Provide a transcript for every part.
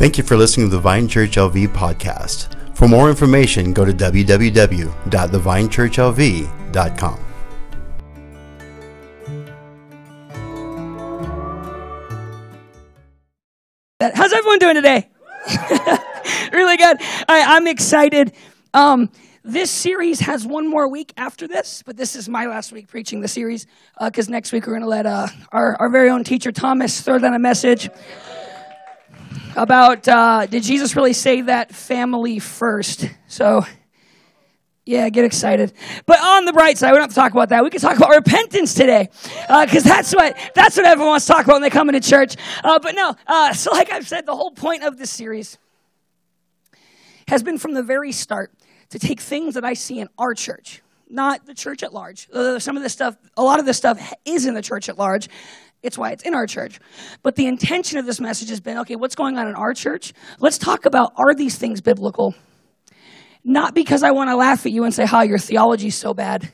Thank you for listening to the Vine Church LV podcast. For more information, go to www.thevinechurchlv.com. How's everyone doing today? really good. I, am excited. Um, this series has one more week after this, but this is my last week preaching the series because uh, next week we're going to let uh, our, our very own teacher Thomas throw down a message about uh, did Jesus really say that family first? So, yeah, get excited. But on the bright side, we don't have to talk about that. We can talk about repentance today, because uh, that's what that's what everyone wants to talk about when they come into church. Uh, but no, uh, so like I've said, the whole point of this series has been from the very start to take things that I see in our church, not the church at large. Some of this stuff, a lot of this stuff is in the church at large, it's why it's in our church. But the intention of this message has been okay, what's going on in our church? Let's talk about are these things biblical? Not because I want to laugh at you and say, how your theology's so bad,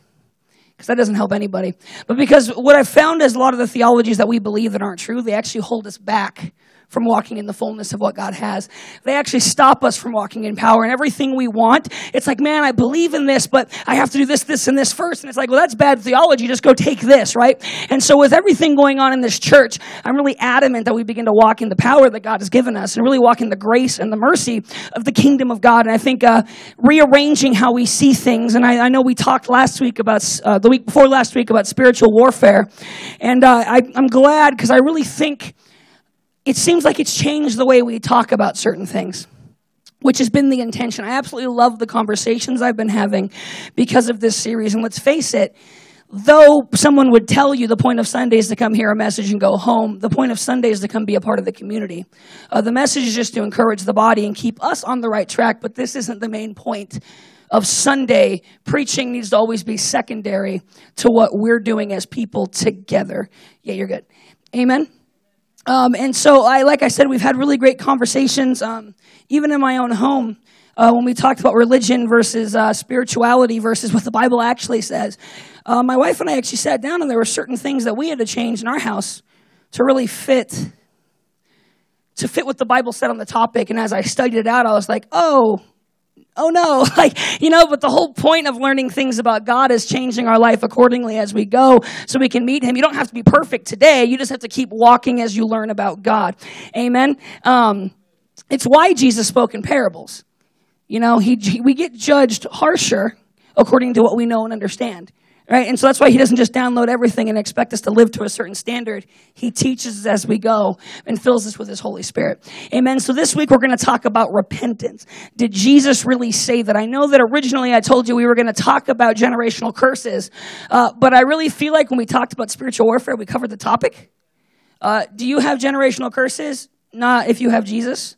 because that doesn't help anybody. But because what I've found is a lot of the theologies that we believe that aren't true, they actually hold us back from walking in the fullness of what God has. They actually stop us from walking in power and everything we want. It's like, man, I believe in this, but I have to do this, this, and this first. And it's like, well, that's bad theology. Just go take this, right? And so with everything going on in this church, I'm really adamant that we begin to walk in the power that God has given us and really walk in the grace and the mercy of the kingdom of God. And I think uh, rearranging how we see things. And I, I know we talked last week about, uh, the week before last week about spiritual warfare. And uh, I, I'm glad because I really think it seems like it's changed the way we talk about certain things which has been the intention. I absolutely love the conversations I've been having because of this series. And let's face it, though someone would tell you the point of Sunday is to come hear a message and go home, the point of Sunday is to come be a part of the community. Uh, the message is just to encourage the body and keep us on the right track, but this isn't the main point of Sunday. Preaching needs to always be secondary to what we're doing as people together. Yeah, you're good. Amen. Um, and so, I, like I said, we've had really great conversations, um, even in my own home, uh, when we talked about religion versus uh, spirituality versus what the Bible actually says. Uh, my wife and I actually sat down, and there were certain things that we had to change in our house to really fit to fit what the Bible said on the topic. And as I studied it out, I was like, oh, oh no, like, you know, but the whole point of learning things about God is changing our life accordingly as we go so we can meet Him. You don't have to be perfect today. You just have to keep walking as you learn about God. Amen. Um, it's why Jesus spoke in parables. You know, he, we get judged harsher according to what we know and understand. Right? And so that's why he doesn't just download everything and expect us to live to a certain standard. He teaches us as we go and fills us with his Holy Spirit. Amen. So this week we're going to talk about repentance. Did Jesus really say that? I know that originally I told you we were going to talk about generational curses, uh, but I really feel like when we talked about spiritual warfare, we covered the topic. Uh, do you have generational curses? Not if you have Jesus.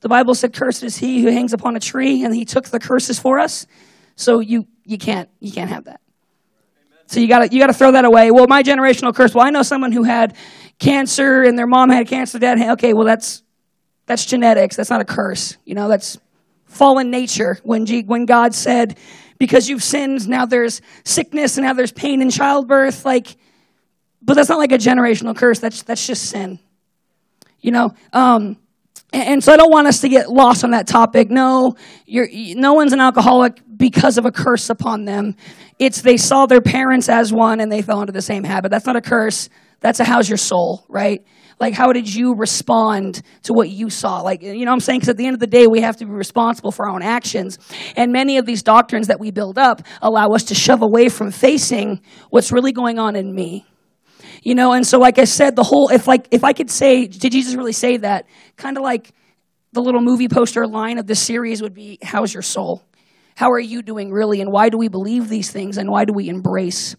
The Bible said, "Cursed is he who hangs upon a tree," and he took the curses for us. So you you can't you can't have that. So you gotta, you gotta throw that away. Well, my generational curse. Well, I know someone who had cancer and their mom had cancer, dad had, okay, well, that's, that's genetics. That's not a curse. You know, that's fallen nature. When, G, when God said, because you've sinned, now there's sickness and now there's pain in childbirth, like, but that's not like a generational curse. That's, that's just sin. You know, um, and so I don't want us to get lost on that topic. No, no one's an alcoholic because of a curse upon them. It's they saw their parents as one and they fell into the same habit. That's not a curse. That's a how's your soul, right? Like, how did you respond to what you saw? Like, you know what I'm saying? Because at the end of the day, we have to be responsible for our own actions. And many of these doctrines that we build up allow us to shove away from facing what's really going on in me you know and so like i said the whole if like if i could say did jesus really say that? Kind of like the little movie poster line of this series would be how's your soul? How are you doing really? And why do we believe these things? And why do we embrace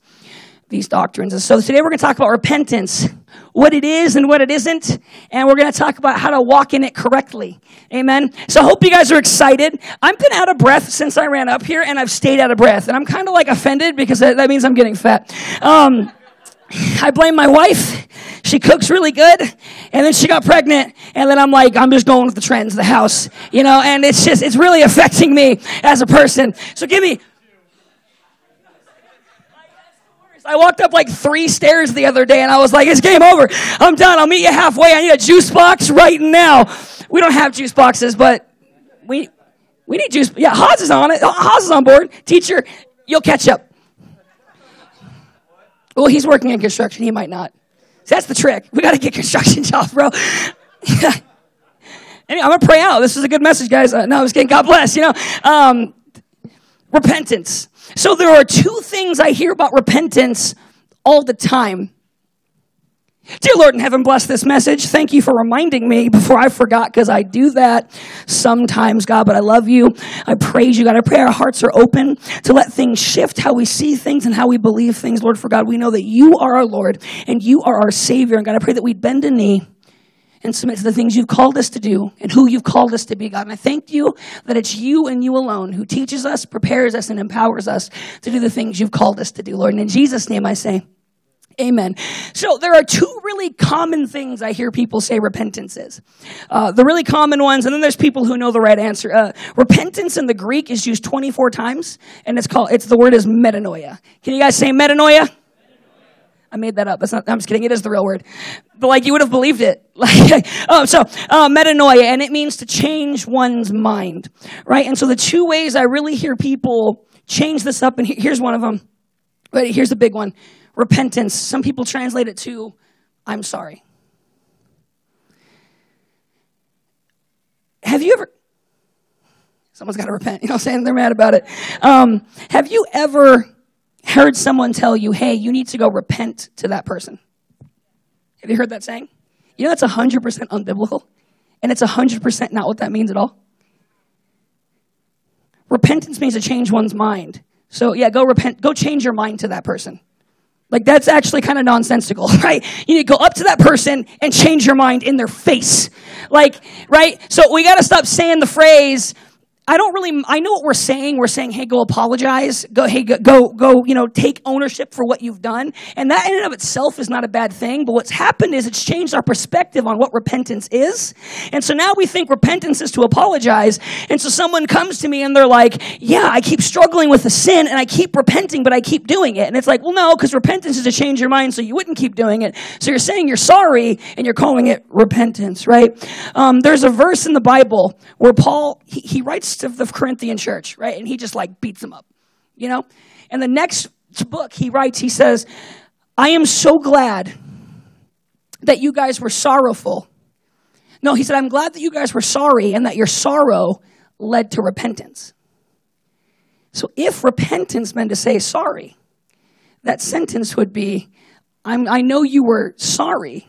these doctrines? And so today we're going to talk about repentance what it is and what it isn't and we're going to talk about how to walk in it correctly. Amen? So i hope you guys are excited. I've been out of breath since i ran up here and i've stayed out of breath and i'm kind of like offended because that, that means i'm getting fat. Um, I blame my wife. She cooks really good. And then she got pregnant. And then I'm like, I'm just going with the trends, of the house, you know, and it's just, it's really affecting me as a person. So give me. I walked up like three stairs the other day and I was like, it's game over. I'm done. I'll meet you halfway. I need a juice box right now. we don't have juice boxes, but we we need juice. Yeah, Haas is on it. Haas is on board. Teacher, you'll catch up. Well, he's working in construction. He might not. See, that's the trick. We got to get construction jobs, bro. anyway, I'm gonna pray out. This is a good message, guys. Uh, no, I was kidding. God bless. You know, um, repentance. So there are two things I hear about repentance all the time. Dear Lord in heaven, bless this message. Thank you for reminding me before I forgot because I do that sometimes, God, but I love you. I praise you, God. I pray our hearts are open to let things shift how we see things and how we believe things. Lord, for God, we know that you are our Lord and you are our Savior. And God, I pray that we'd bend a knee and submit to the things you've called us to do and who you've called us to be, God. And I thank you that it's you and you alone who teaches us, prepares us, and empowers us to do the things you've called us to do, Lord. And in Jesus' name I say, Amen. So there are two really common things I hear people say repentance is. Uh, the really common ones, and then there's people who know the right answer. Uh, repentance in the Greek is used 24 times, and it's called. It's the word is metanoia. Can you guys say metanoia? I made that up. Not, I'm just kidding. It is the real word. But like you would have believed it. Like, oh, so uh, metanoia, and it means to change one's mind, right? And so the two ways I really hear people change this up, and here's one of them. But here's the big one repentance. Some people translate it to, I'm sorry. Have you ever, someone's got to repent, you know what I'm saying? They're mad about it. Um, have you ever heard someone tell you, hey, you need to go repent to that person? Have you heard that saying? You know, that's 100% unbiblical, and it's 100% not what that means at all. Repentance means to change one's mind. So, yeah, go repent, go change your mind to that person. Like that's actually kind of nonsensical, right? You need to go up to that person and change your mind in their face. Like, right? So we got to stop saying the phrase, I don't really, I know what we're saying. We're saying, hey, go apologize. Go, hey, go, go, go, you know, take ownership for what you've done. And that in and of itself is not a bad thing. But what's happened is it's changed our perspective on what repentance is. And so now we think repentance is to apologize. And so someone comes to me and they're like, yeah, I keep struggling with the sin and I keep repenting, but I keep doing it. And it's like, well, no, because repentance is to change your mind so you wouldn't keep doing it. So you're saying you're sorry and you're calling it repentance, right? Um, there's a verse in the Bible where Paul, he, he writes of the Corinthian church, right? And he just like beats them up, you know? And the next book he writes, he says, I am so glad that you guys were sorrowful. No, he said, I'm glad that you guys were sorry and that your sorrow led to repentance. So if repentance meant to say sorry, that sentence would be, i know you were sorry,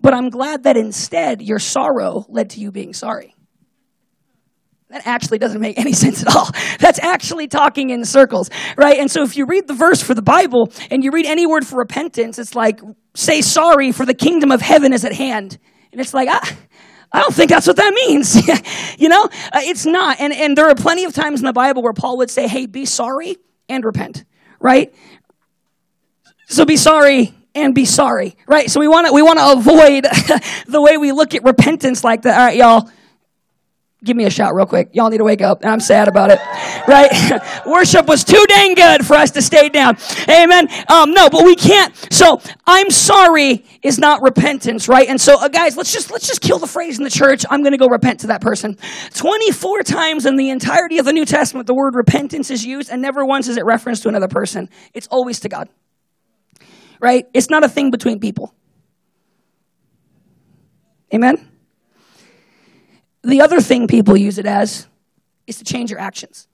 but I'm glad that instead your sorrow led to you being sorry. That actually doesn't make any sense at all. That's actually talking in circles, right? And so if you read the verse for the Bible and you read any word for repentance, it's like, say sorry for the kingdom of heaven is at hand. And it's like, ah, I don't think that's what that means. you know, uh, it's not. And, and there are plenty of times in the Bible where Paul would say, hey, be sorry and repent, right? So be sorry and be sorry, right? So we want to, we want to avoid the way we look at repentance like that. All right, y'all give me a shout real quick. Y'all need to wake up. I'm sad about it. Right? Worship was too dang good for us to stay down. Amen. Um, no, but we can't. So I'm sorry is not repentance, right? And so, uh, guys, let's just, let's just kill the phrase in the church. I'm going to go repent to that person. 24 times in the entirety of the New Testament, the word repentance is used and never once is it referenced to another person. It's always to God. Right? It's not a thing between people. Amen? The other thing people use it as is to change your actions.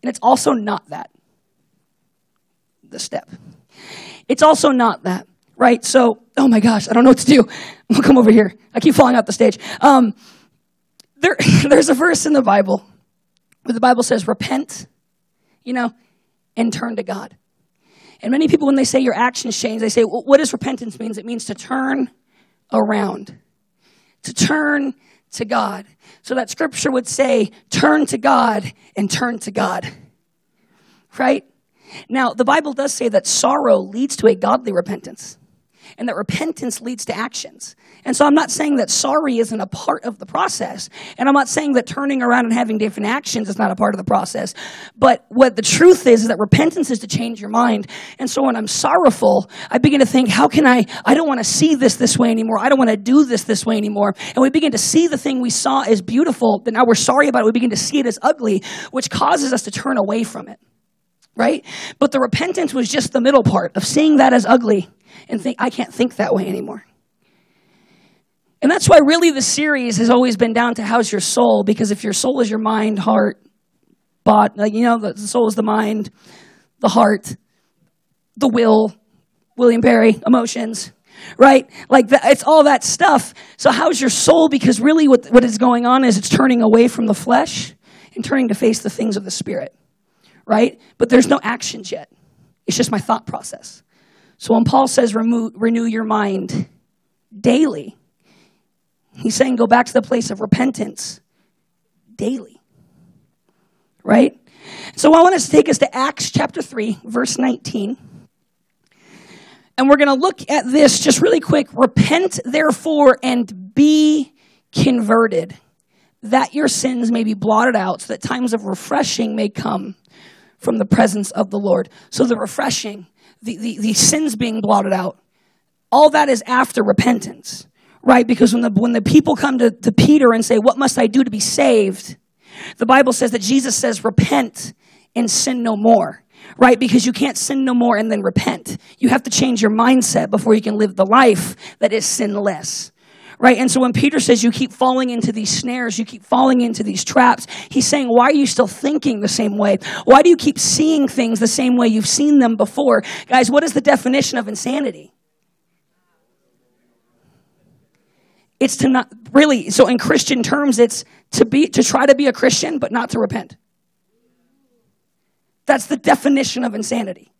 And it's also not that. The step. It's also not that, right? So, oh my gosh, I don't know what to do. I'll come over here. I keep falling off the stage. Um, there, there's a verse in the Bible where the Bible says, repent, you know, and turn to God. And many people, when they say your actions change, they say, well, what does repentance mean? It means to turn around to turn to God. So that scripture would say, turn to God and turn to God. Right? Now, the Bible does say that sorrow leads to a godly repentance. and that repentance leads to actions. And so I'm not saying that sorry isn't a part of the process. And I'm not saying that turning around and having different actions is not a part of the process. But what the truth is, is that repentance is to change your mind. And so when I'm sorrowful, I begin to think, how can I, I don't want to see this this way anymore. I don't want to do this this way anymore. And we begin to see the thing we saw as beautiful, but now we're sorry about it. We begin to see it as ugly, which causes us to turn away from it. Right? But the repentance was just the middle part of seeing that as ugly and think, I can't think that way anymore. And that's why really the series has always been down to how's your soul, because if your soul is your mind, heart, body, like, you know, the soul is the mind, the heart, the will, William Perry, emotions, right? Like the, it's all that stuff. So how's your soul? Because really what, what is going on is it's turning away from the flesh and turning to face the things of the spirit, right? But there's no actions yet. It's just my thought process. So when Paul says renew your mind daily, he's saying go back to the place of repentance daily. Right? So I want us to take us to Acts chapter 3, verse 19. And we're going to look at this just really quick. Repent, therefore, and be converted, that your sins may be blotted out, so that times of refreshing may come from the presence of the Lord. So the refreshing, the, the, the sins being blotted out, all that is after repentance, right? Because when the, when the people come to, to Peter and say, What must I do to be saved? The Bible says that Jesus says, Repent and sin no more right? Because you can't sin no more and then repent. You have to change your mindset before you can live the life that is sinless. Right? And so when Peter says you keep falling into these snares, you keep falling into these traps, he's saying, why are you still thinking the same way? Why do you keep seeing things the same way you've seen them before? Guys, what is the definition of insanity? It's to not really, so in Christian terms, it's to be, to try to be a Christian, but not to repent. That's the definition of insanity,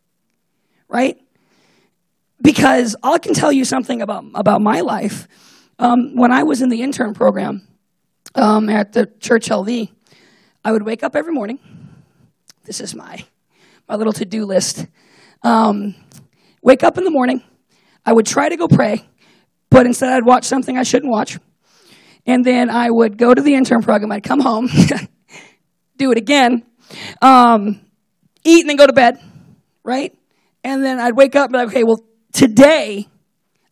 right? Because I can tell you something about, about my life. Um, when I was in the intern program um, at the church LV, I would wake up every morning. This is my, my little to do list. Um, wake up in the morning. I would try to go pray, but instead I'd watch something I shouldn't watch. And then I would go to the intern program. I'd come home, do it again. Um, eat, and then go to bed, right? And then I'd wake up and be like, okay, well, today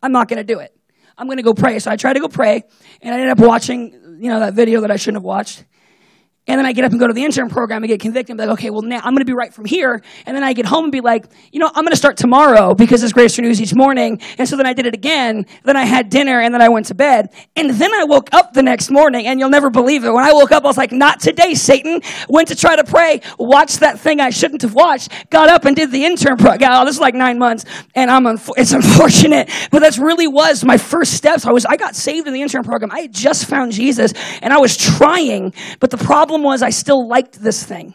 I'm not going to do it. I'm going to go pray. So I tried to go pray, and I ended up watching, you know, that video that I shouldn't have watched. And then I get up and go to the intern program and get convicted and be like, okay, well, now I'm going to be right from here. And then I get home and be like, you know, I'm going to start tomorrow because it's Grace for News each morning. And so then I did it again. Then I had dinner and then I went to bed. And then I woke up the next morning and you'll never believe it. When I woke up, I was like, not today, Satan. Went to try to pray, watched that thing I shouldn't have watched, got up and did the intern program. Oh, this is like nine months. And I'm, unfo- it's unfortunate, but that's really was my first steps. I was, I got saved in the intern program. I had just found Jesus and I was trying, but the problem problem was I still liked this thing.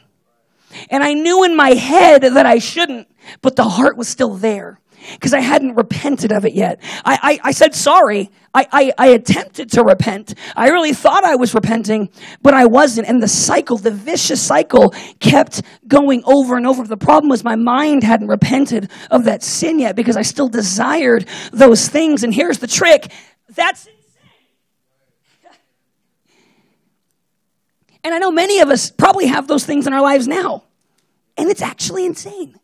And I knew in my head that I shouldn't, but the heart was still there because I hadn't repented of it yet. I, I, I said sorry. I, I, I, attempted to repent. I really thought I was repenting, but I wasn't. And the cycle, the vicious cycle, kept going over and over. The problem was my mind hadn't repented of that sin yet because I still desired those things. And here's the trick that's And I know many of us probably have those things in our lives now. And it's actually insane.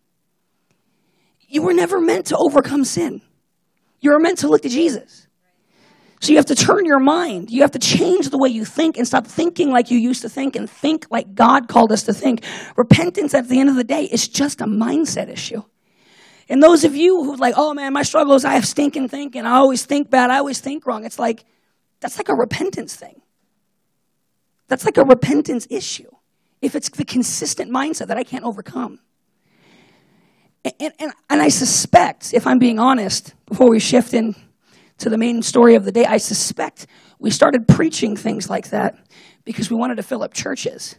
You were never meant to overcome sin. You were meant to look to Jesus. So you have to turn your mind. You have to change the way you think and stop thinking like you used to think and think like God called us to think. Repentance at the end of the day is just a mindset issue. And those of you who like, oh man, my struggle is I have stinking thinking. I always think bad. I always think wrong. It's like, that's like a repentance thing. That's like a repentance issue. If it's the consistent mindset that I can't overcome. And, and, and I suspect, if I'm being honest, before we shift in to the main story of the day, I suspect we started preaching things like that because we wanted to fill up churches.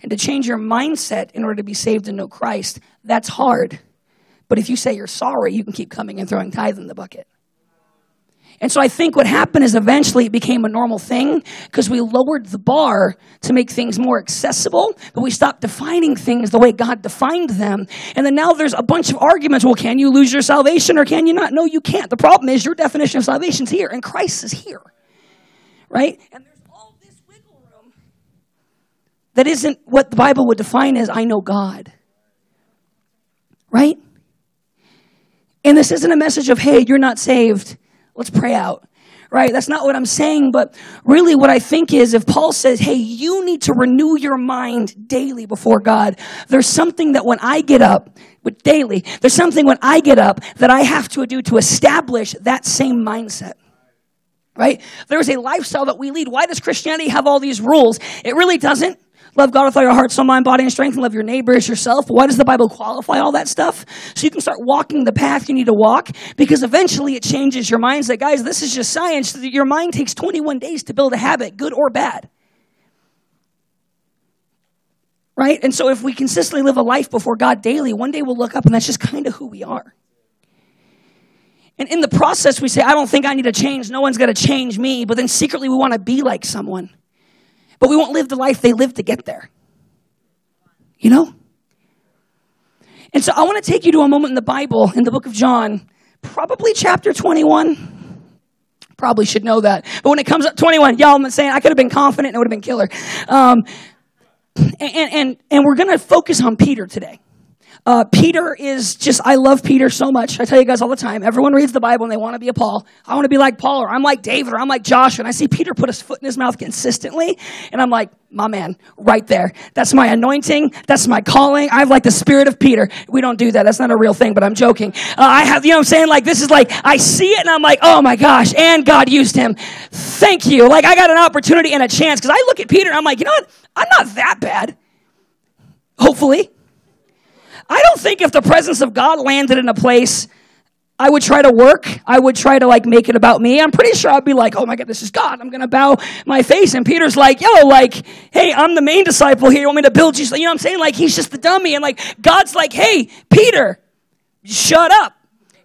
And to change your mindset in order to be saved and know Christ, that's hard. But if you say you're sorry, you can keep coming and throwing tithe in the bucket. And so I think what happened is eventually it became a normal thing because we lowered the bar to make things more accessible, but we stopped defining things the way God defined them. And then now there's a bunch of arguments. Well, can you lose your salvation or can you not? No, you can't. The problem is your definition of salvation is here and Christ is here. Right? And there's all this wiggle room that isn't what the Bible would define as I know God. Right? And this isn't a message of, hey, you're not saved Let's pray out. Right? That's not what I'm saying, but really what I think is if Paul says, hey, you need to renew your mind daily before God, there's something that when I get up, with daily, there's something when I get up that I have to do to establish that same mindset right? There's a lifestyle that we lead. Why does Christianity have all these rules? It really doesn't. Love God with all your heart, soul, mind, body, and strength, and love your neighbor as yourself. Why does the Bible qualify all that stuff? So you can start walking the path you need to walk because eventually it changes your mindset. Guys, this is just science. Your mind takes 21 days to build a habit, good or bad. Right? And so if we consistently live a life before God daily, one day we'll look up and that's just kind of who we are. And in the process, we say, I don't think I need to change. No one's going to change me. But then secretly, we want to be like someone but we won't live the life they lived to get there. You know? And so I want to take you to a moment in the Bible, in the book of John, probably chapter 21. Probably should know that. But when it comes up 21, y'all, I'm saying I could have been confident and it would have been killer. Um, and, and, and we're going to focus on Peter today. Uh, Peter is just, I love Peter so much. I tell you guys all the time. Everyone reads the Bible and they want to be a Paul. I want to be like Paul, or I'm like David, or I'm like Joshua. And I see Peter put his foot in his mouth consistently. And I'm like, my man, right there. That's my anointing. That's my calling. I have like the spirit of Peter. We don't do that. That's not a real thing, but I'm joking. Uh, I have, you know what I'm saying? Like, this is like, I see it and I'm like, oh my gosh. And God used him. Thank you. Like, I got an opportunity and a chance. Cause I look at Peter and I'm like, you know what? I'm not that bad. Hopefully. I don't think if the presence of God landed in a place, I would try to work. I would try to like make it about me. I'm pretty sure I'd be like, oh my God, this is God. I'm going to bow my face. And Peter's like, yo, like, hey, I'm the main disciple here. You want me to build you? You know what I'm saying? Like, he's just the dummy. And like, God's like, hey, Peter, shut up.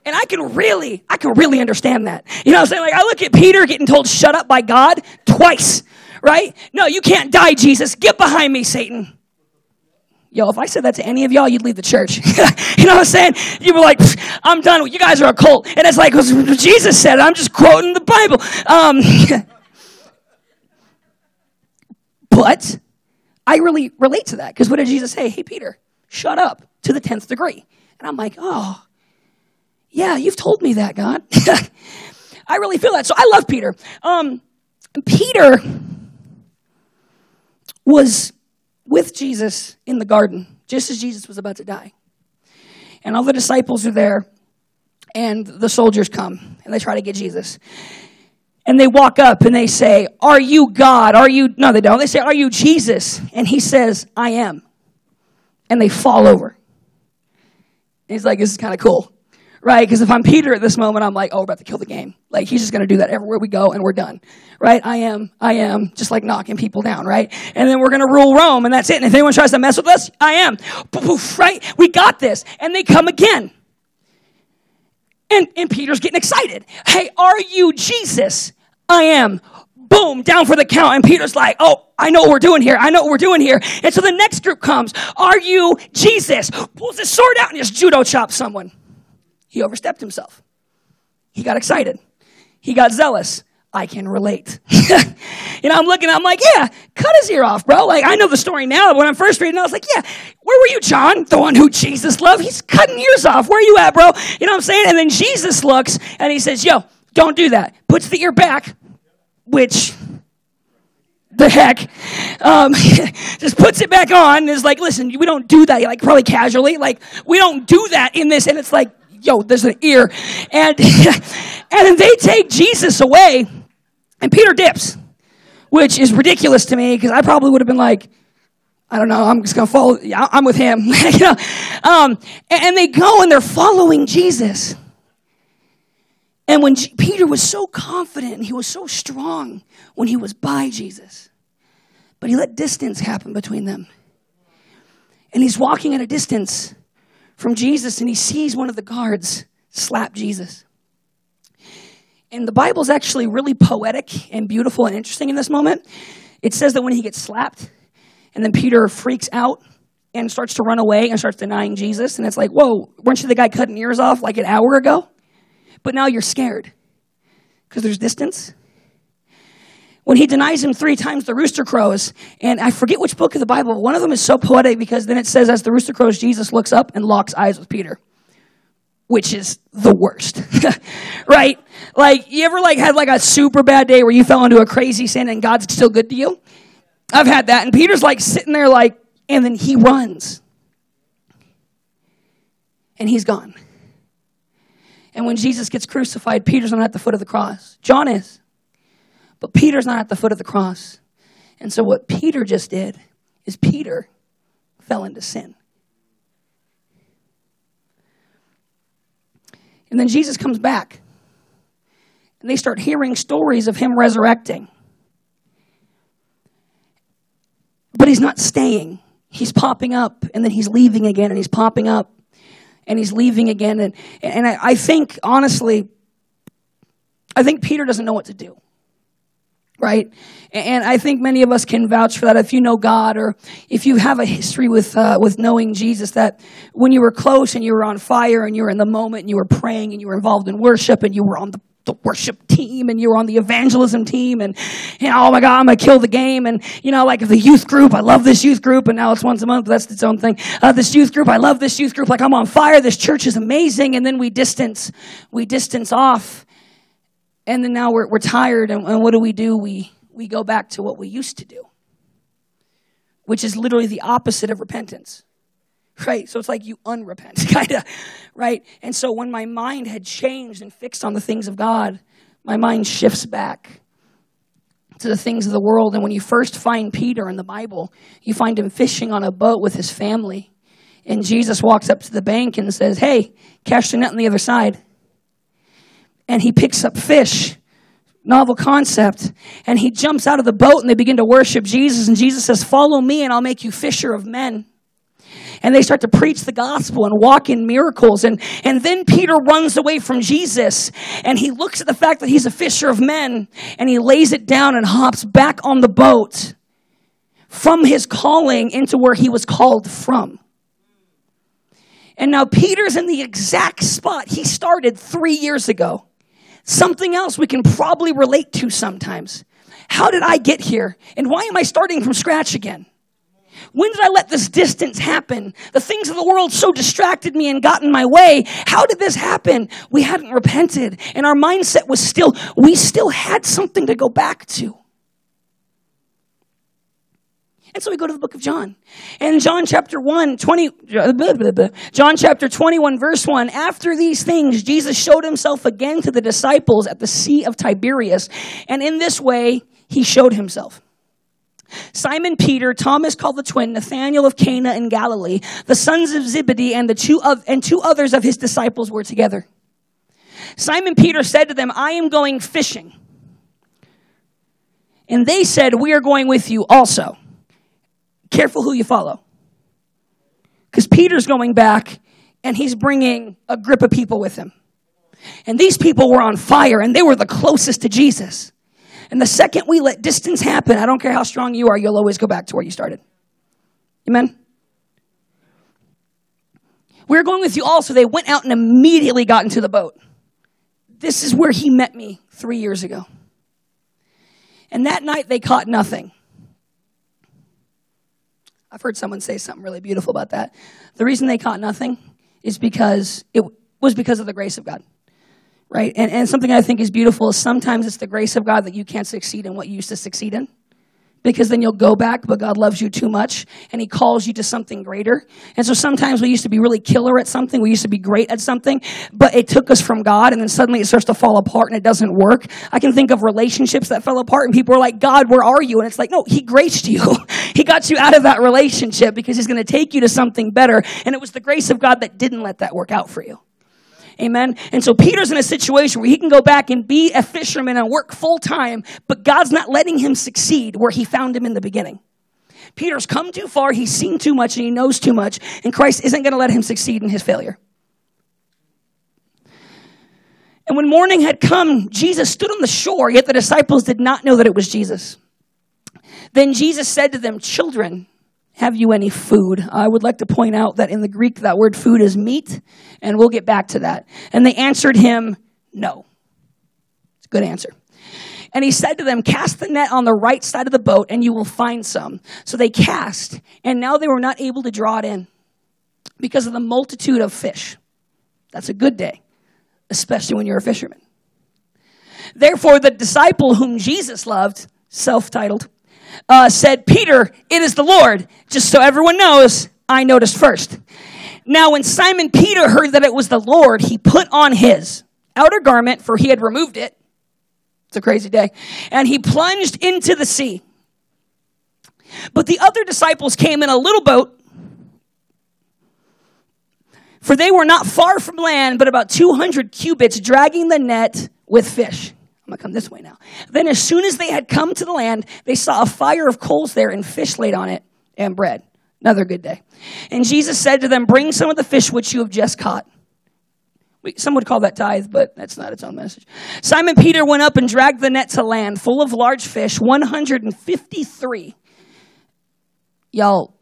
And I can really, I can really understand that. You know what I'm saying? Like, I look at Peter getting told shut up by God twice, right? No, you can't die, Jesus. Get behind me, Satan. Yo, if I said that to any of y'all, you'd leave the church. you know what I'm saying? You were like, I'm done. You guys are a cult. And it's like, Jesus said it. I'm just quoting the Bible. Um, but I really relate to that because what did Jesus say? Hey, Peter, shut up to the 10th degree. And I'm like, oh, yeah, you've told me that, God. I really feel that. So I love Peter. Um, Peter was with Jesus in the garden, just as Jesus was about to die. And all the disciples are there, and the soldiers come and they try to get Jesus. And they walk up and they say, Are you God? Are you. No, they don't. They say, Are you Jesus? And he says, I am. And they fall over. And he's like, This is kind of cool right? Because if I'm Peter at this moment, I'm like, oh, we're about to kill the game. Like, he's just going to do that everywhere we go and we're done, right? I am, I am just like knocking people down, right? And then we're going to rule Rome and that's it. And if anyone tries to mess with us, I am. Poof, right? We got this. And they come again. And, and Peter's getting excited. Hey, are you Jesus? I am. Boom, down for the count. And Peter's like, oh, I know what we're doing here. I know what we're doing here. And so the next group comes. Are you Jesus? Pulls his sword out and just judo chops someone. He overstepped himself. He got excited. He got zealous. I can relate. you know, I'm looking, I'm like, yeah, cut his ear off, bro. Like, I know the story now. When I'm first reading, I was like, yeah, where were you, John? The one who Jesus loved? He's cutting ears off. Where are you at, bro? You know what I'm saying? And then Jesus looks and he says, yo, don't do that. Puts the ear back, which the heck um, just puts it back on and is like listen we don't do that like probably casually like we don't do that in this and it's like yo, there's an ear. And, and they take Jesus away, and Peter dips, which is ridiculous to me because I probably would have been like, I don't know, I'm just to follow, I'm with him. you know? um, and they go and they're following Jesus. And when G- Peter was so confident and he was so strong when he was by Jesus, but he let distance happen between them. And he's walking at a distance from Jesus and he sees one of the guards slap Jesus. And the Bible's actually really poetic and beautiful and interesting in this moment. It says that when he gets slapped, and then Peter freaks out and starts to run away and starts denying Jesus. And it's like, whoa, weren't you the guy cutting ears off like an hour ago? But now you're scared because there's distance. When he denies him three times, the rooster crows. And I forget which book of the Bible. One of them is so poetic because then it says, as the rooster crows, Jesus looks up and locks eyes with Peter which is the worst. right? Like, you ever like had like a super bad day where you fell into a crazy sin and God's still good to you? I've had that. And Peter's like sitting there like, and then he runs. And he's gone. And when Jesus gets crucified, Peter's not at the foot of the cross. John is. But Peter's not at the foot of the cross. And so what Peter just did is Peter fell into sin. And then Jesus comes back. And they start hearing stories of him resurrecting. But he's not staying. He's popping up and then he's leaving again and he's popping up and he's leaving again. And, and I, I think, honestly, I think Peter doesn't know what to do right? And I think many of us can vouch for that. If you know God, or if you have a history with uh, with knowing Jesus, that when you were close and you were on fire and you were in the moment and you were praying and you were involved in worship and you were on the the worship team and you were on the evangelism team and oh my God, I'm gonna kill the game. And you know, like the youth group, I love this youth group and now it's once a month, that's its own thing. Uh, this youth group, I love this youth group. Like I'm on fire. This church is amazing. And then we distance, we distance off and then now we're, we're tired, and, and what do we do? We, we go back to what we used to do, which is literally the opposite of repentance. Right? So it's like you unrepent, kind of, right? And so when my mind had changed and fixed on the things of God, my mind shifts back to the things of the world. And when you first find Peter in the Bible, you find him fishing on a boat with his family. And Jesus walks up to the bank and says, Hey, cast your net on the other side and he picks up fish. Novel concept. And he jumps out of the boat and they begin to worship Jesus. And Jesus says, Follow me and I'll make you fisher of men. And they start to preach the gospel and walk in miracles. And, and then Peter runs away from Jesus and he looks at the fact that he's a fisher of men and he lays it down and hops back on the boat from his calling into where he was called from. And now Peter's in the exact spot he started three years ago. Something else we can probably relate to sometimes. How did I get here? And why am I starting from scratch again? When did I let this distance happen? The things of the world so distracted me and got in my way. How did this happen? We hadn't repented and our mindset was still, we still had something to go back to. And so we go to the book of John. And John chapter 1, 20, John chapter 21, verse 1, after these things, Jesus showed himself again to the disciples at the Sea of Tiberias. And in this way, he showed himself. Simon Peter, Thomas called the twin, Nathanael of Cana in Galilee, the sons of Zebedee, and the two of, and two others of his disciples were together. Simon Peter said to them, I am going fishing. And they said, We are going with you also careful who you follow. Because Peter's going back and he's bringing a grip of people with him. And these people were on fire and they were the closest to Jesus. And the second we let distance happen, I don't care how strong you are, you'll always go back to where you started. Amen? We're going with you all, so they went out and immediately got into the boat. This is where he met me three years ago. And that night they caught nothing. I've heard someone say something really beautiful about that. The reason they caught nothing is because it was because of the grace of God. Right? And, and something I think is beautiful is sometimes it's the grace of God that you can't succeed in what you used to succeed in because then you'll go back, but God loves you too much and He calls you to something greater. And so sometimes we used to be really killer at something, we used to be great at something, but it took us from God and then suddenly it starts to fall apart and it doesn't work. I can think of relationships that fell apart and people are like, God, where are you? And it's like, no, He graced you. he got you out of that relationship because He's going to take you to something better. And it was the grace of God that didn't let that work out for you. Amen. And so Peter's in a situation where he can go back and be a fisherman and work full time, but God's not letting him succeed where he found him in the beginning. Peter's come too far, he's seen too much, and he knows too much, and Christ isn't going to let him succeed in his failure. And when morning had come, Jesus stood on the shore, yet the disciples did not know that it was Jesus. Then Jesus said to them, Children, have you any food? I would like to point out that in the Greek, that word food is meat, and we'll get back to that. And they answered him, No. It's a good answer. And he said to them, Cast the net on the right side of the boat, and you will find some. So they cast, and now they were not able to draw it in because of the multitude of fish. That's a good day especially when you're a fisherman. Therefore, the disciple whom Jesus loved, self titled, uh, said, Peter, it is the Lord. Just so everyone knows, I noticed first. Now, when Simon Peter heard that it was the Lord, he put on his outer garment, for he had removed it. It's a crazy day. And he plunged into the sea. But the other disciples came in a little boat for they were not far from land, but about 200 cubits, dragging the net with fish. I'm gonna come this way now. Then, as soon as they had come to the land, they saw a fire of coals there and fish laid on it and bread. Another good day. And Jesus said to them, Bring some of the fish which you have just caught. Some would call that tithe, but that's not its own message. Simon Peter went up and dragged the net to land, full of large fish, 153. Y'all,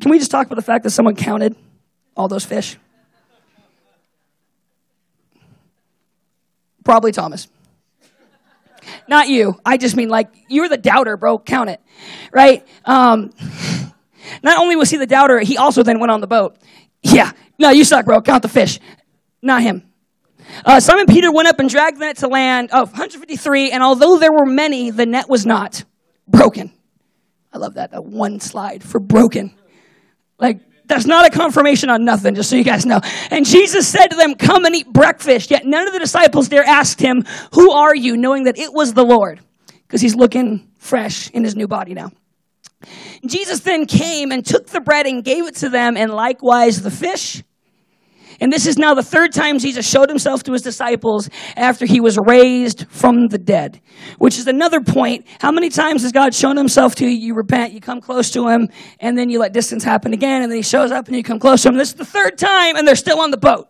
can we just talk about the fact that someone counted all those fish? Probably Thomas. Not you. I just mean like you're the doubter, bro. Count it, right? Um, not only was he the doubter, he also then went on the boat. Yeah, no, you suck, bro. Count the fish. Not him. Uh, Simon Peter went up and dragged the net to land of 153, and although there were many, the net was not broken. I love that. That one slide for broken. Like that's not a confirmation on nothing, just so you guys know. And Jesus said to them, Come and eat breakfast. Yet none of the disciples there asked him, Who are you? knowing that it was the Lord, because he's looking fresh in his new body now. Jesus then came and took the bread and gave it to them, and likewise the fish. And this is now the third time Jesus showed himself to his disciples after he was raised from the dead, which is another point. How many times has God shown himself to you? You repent, you come close to him, and then you let distance happen again, and then he shows up and you come close to him. This is the third time, and they're still on the boat.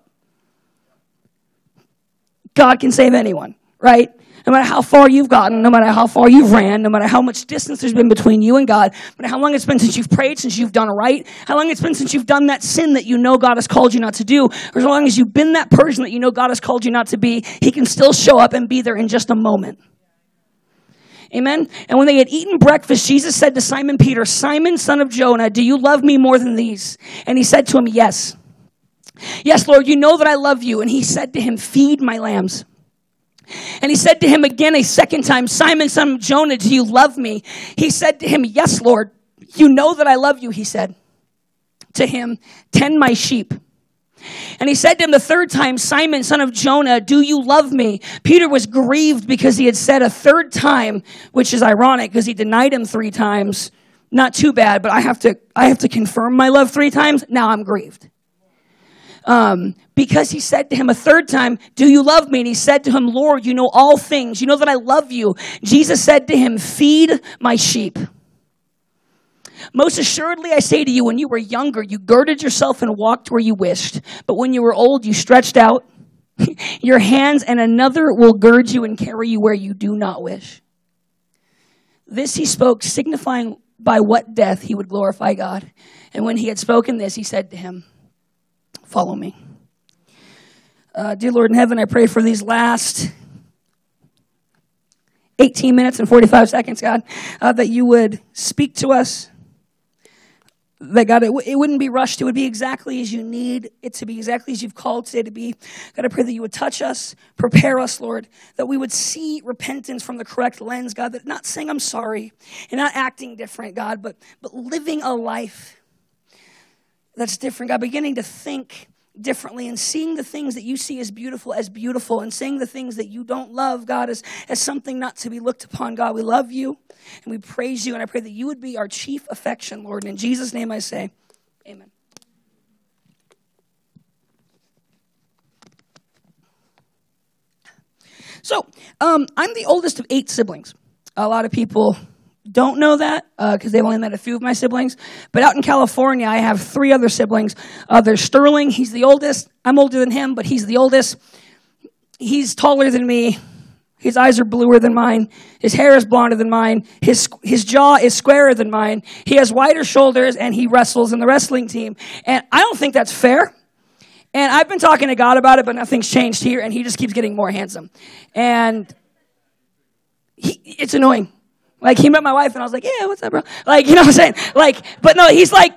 God can save anyone, right? No matter how far you've gotten, no matter how far you've ran, no matter how much distance there's been between you and God, no matter how long it's been since you've prayed, since you've done right, how long it's been since you've done that sin that you know God has called you not to do, or as long as you've been that person that you know God has called you not to be, He can still show up and be there in just a moment. Amen. And when they had eaten breakfast, Jesus said to Simon Peter, Simon, son of Jonah, do you love me more than these? And he said to him, Yes. Yes, Lord, you know that I love you. And he said to him, Feed my lambs. And he said to him again a second time, Simon, son of Jonah, do you love me? He said to him, Yes, Lord. You know that I love you, he said to him, Tend my sheep. And he said to him the third time, Simon, son of Jonah, do you love me? Peter was grieved because he had said a third time, which is ironic because he denied him three times. Not too bad, but I have to, I have to confirm my love three times. Now I'm grieved um, because he said to him a third time, Do you love me? And he said to him, Lord, you know all things. You know that I love you. Jesus said to him, Feed my sheep. Most assuredly, I say to you, when you were younger, you girded yourself and walked where you wished. But when you were old, you stretched out your hands, and another will gird you and carry you where you do not wish. This he spoke, signifying by what death he would glorify God. And when he had spoken this, he said to him, Follow me. Uh, dear Lord in heaven, I pray for these last 18 minutes and 45 seconds, God, uh, that you would speak to us. That God, it, w- it wouldn't be rushed. It would be exactly as you need it to be, exactly as you've called today to be. God, I pray that you would touch us, prepare us, Lord, that we would see repentance from the correct lens, God, that not saying I'm sorry and not acting different, God, but, but living a life that's different. God, beginning to think differently and seeing the things that you see as beautiful as beautiful and seeing the things that you don't love, God, as, as something not to be looked upon. God, we love you and we praise you. And I pray that you would be our chief affection, Lord. And in Jesus' name I say, Amen. So, um, I'm the oldest of eight siblings. A lot of people don't know that because uh, they've only met a few of my siblings. But out in California, I have three other siblings. Uh, there's Sterling. He's the oldest. I'm older than him, but he's the oldest. he's taller than me. His eyes are bluer than mine. His hair is blonder than mine. His, his jaw is squarer than mine. He has wider shoulders and he wrestles in the wrestling team. And I don't think that's fair. And I've been talking to God about it, but nothing's changed here, and he just keeps getting more handsome. And he, it's annoying. Like, he met my wife, and I was like, yeah, what's up, bro? Like, you know what I'm saying? Like, but no, he's like,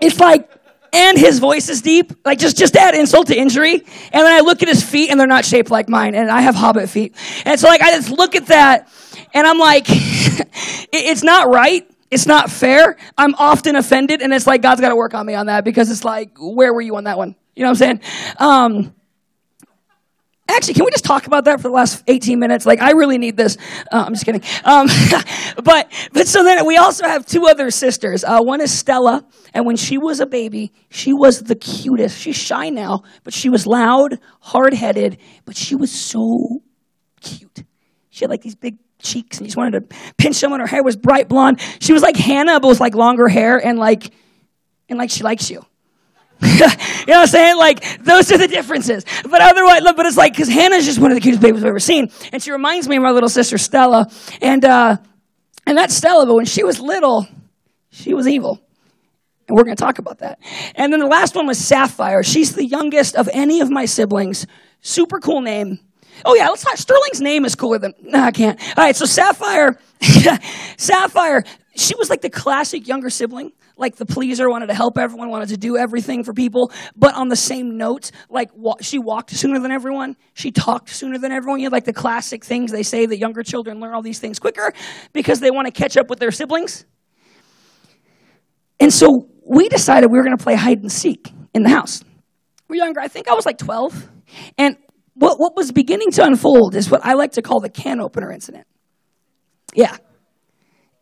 it's like, and his voice is deep. Like, just, just add insult to injury. And then I look at his feet, and they're not shaped like mine, and I have hobbit feet. And so, like, I just look at that, and I'm like, it's not right. It's not fair. I'm often offended, and it's like God's got to work on me on that because it's like, where were you on that one? You know what I'm saying? Um, actually, can we just talk about that for the last 18 minutes? Like, I really need this. Uh, I'm just kidding. Um, but, but so then we also have two other sisters. Uh, one is Stella, and when she was a baby, she was the cutest. She's shy now, but she was loud, hard headed, but she was so cute. She had like these big cheeks, and you just wanted to pinch someone. Her hair was bright blonde. She was like Hannah, but with like longer hair, and like, and like she likes you. you know what I'm saying? Like, those are the differences. But otherwise, look, but it's like, because Hannah's just one of the cutest babies I've ever seen. And she reminds me of my little sister Stella. And, uh, and that's Stella, but when she was little, she was evil. And we're going to talk about that. And then the last one was Sapphire. She's the youngest of any of my siblings. Super cool name. Oh yeah, let's talk. Sterling's name is cooler than. No, I can't. All right, so Sapphire, Sapphire, she was like the classic younger sibling like the pleaser, wanted to help everyone, wanted to do everything for people. But on the same note, like wa- she walked sooner than everyone, she talked sooner than everyone. You know, like the classic things they say that younger children learn all these things quicker because they want to catch up with their siblings. And so we decided we were going to play hide and seek in the house. We're younger. I think I was like 12. And what, what was beginning to unfold is what I like to call the can opener incident. Yeah,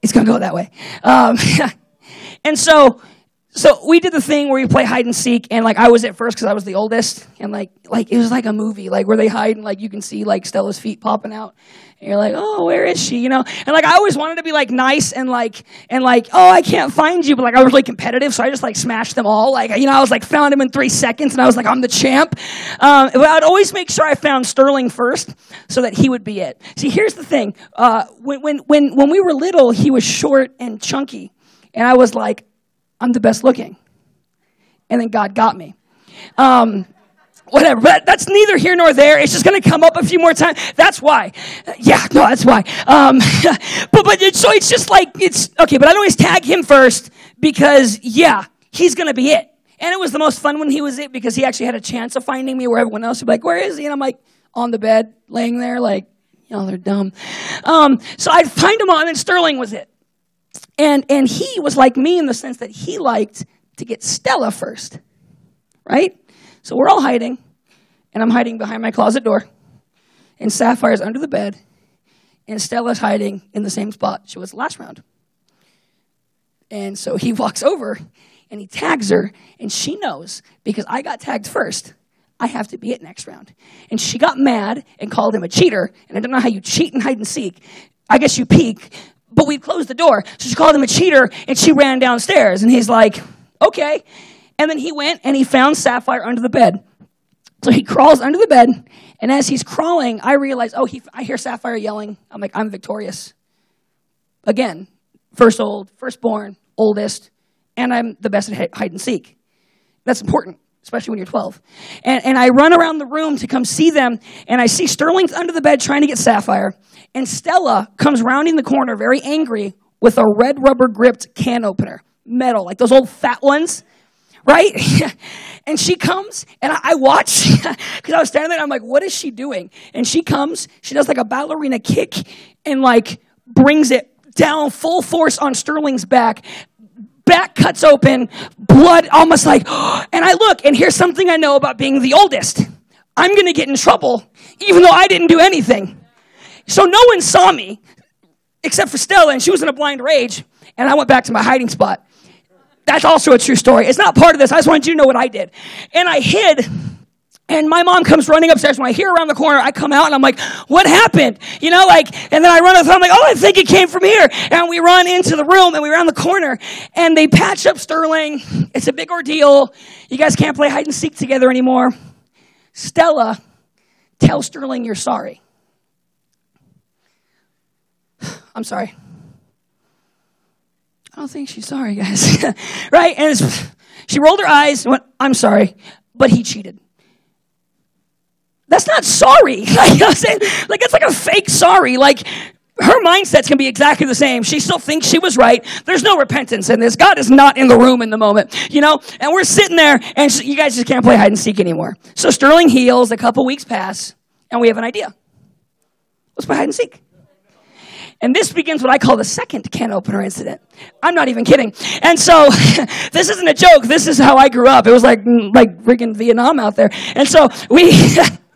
it's going to go that way. Um, And so, so we did the thing where you play hide and seek, and like I was at first because I was the oldest, and like like it was like a movie, like where they hide and like you can see like Stella's feet popping out, and you're like, oh, where is she? You know, and like I always wanted to be like nice and like and like oh, I can't find you, but like I was really competitive, so I just like smashed them all. Like you know, I was like found him in three seconds, and I was like I'm the champ. Um, but I'd always make sure I found Sterling first, so that he would be it. See, here's the thing: uh, when when when when we were little, he was short and chunky. And I was like, I'm the best looking. And then God got me. Um, whatever. But that's neither here nor there. It's just going to come up a few more times. That's why. Yeah, no, that's why. Um, but but it, so it's just like it's okay. But I'd always tag him first because yeah, he's going to be it. And it was the most fun when he was it because he actually had a chance of finding me where everyone else would be like, "Where is he?" And I'm like on the bed, laying there, like, know, they're dumb. Um, so I'd find him on, and Sterling was it. And, and he was like me in the sense that he liked to get Stella first, right? So we're all hiding, and I'm hiding behind my closet door, and Sapphire's under the bed, and Stella's hiding in the same spot she was last round. And so he walks over and he tags her, and she knows because I got tagged first. I have to be it next round. And she got mad and called him a cheater. And I don't know how you cheat and hide and seek. I guess you peek, but we closed the door. So she called him a cheater and she ran downstairs. And he's like, okay. And then he went and he found Sapphire under the bed. So he crawls under the bed. And as he's crawling, I realize, oh, he, I hear Sapphire yelling. I'm like, I'm victorious. Again, first old, firstborn, oldest, and I'm the best at hide and seek. That's important especially when you're 12. And, and I run around the room to come see them, and I see Sterling under the bed trying to get Sapphire. And Stella comes rounding the corner very angry with a red rubber gripped can opener, metal, like those old fat ones, right? and she comes and I, watch because I was standing there I'm like, what is she doing? And she comes, she does like a ballerina kick and like brings it down full force on Sterling's back. Back cuts open, blood almost like, and I look and here's something I know about being the oldest. I'm gonna get in trouble even though I didn't do anything. So no one saw me except for Stella, and she was in a blind rage, and I went back to my hiding spot. That's also a true story. It's not part of this. I just wanted you to know what I did. And I hid. And my mom comes running upstairs. When I hear around the corner, I come out and I'm like, what happened? You know, like, and then I run up, I'm like, oh, I think it came from here. And we run into the room and we round the corner and they patch up Sterling. It's a big ordeal. You guys can't play hide and seek together anymore. Stella tell Sterling you're sorry. I'm sorry. I don't think she's sorry, guys. right? And she rolled her eyes went, I'm sorry, but he cheated. That's not sorry. Like, you know I'm saying? like it's like a fake sorry. Like her mindset's gonna be exactly the same. She still thinks she was right. There's no repentance in this. God is not in the room in the moment, you know. And we're sitting there, and you guys just can't play hide and seek anymore. So Sterling heals. A couple weeks pass, and we have an idea. Let's play hide and seek. And this begins what I call the second can opener incident. I'm not even kidding. And so this isn't a joke. This is how I grew up. It was like mm, like freaking Vietnam out there. And so we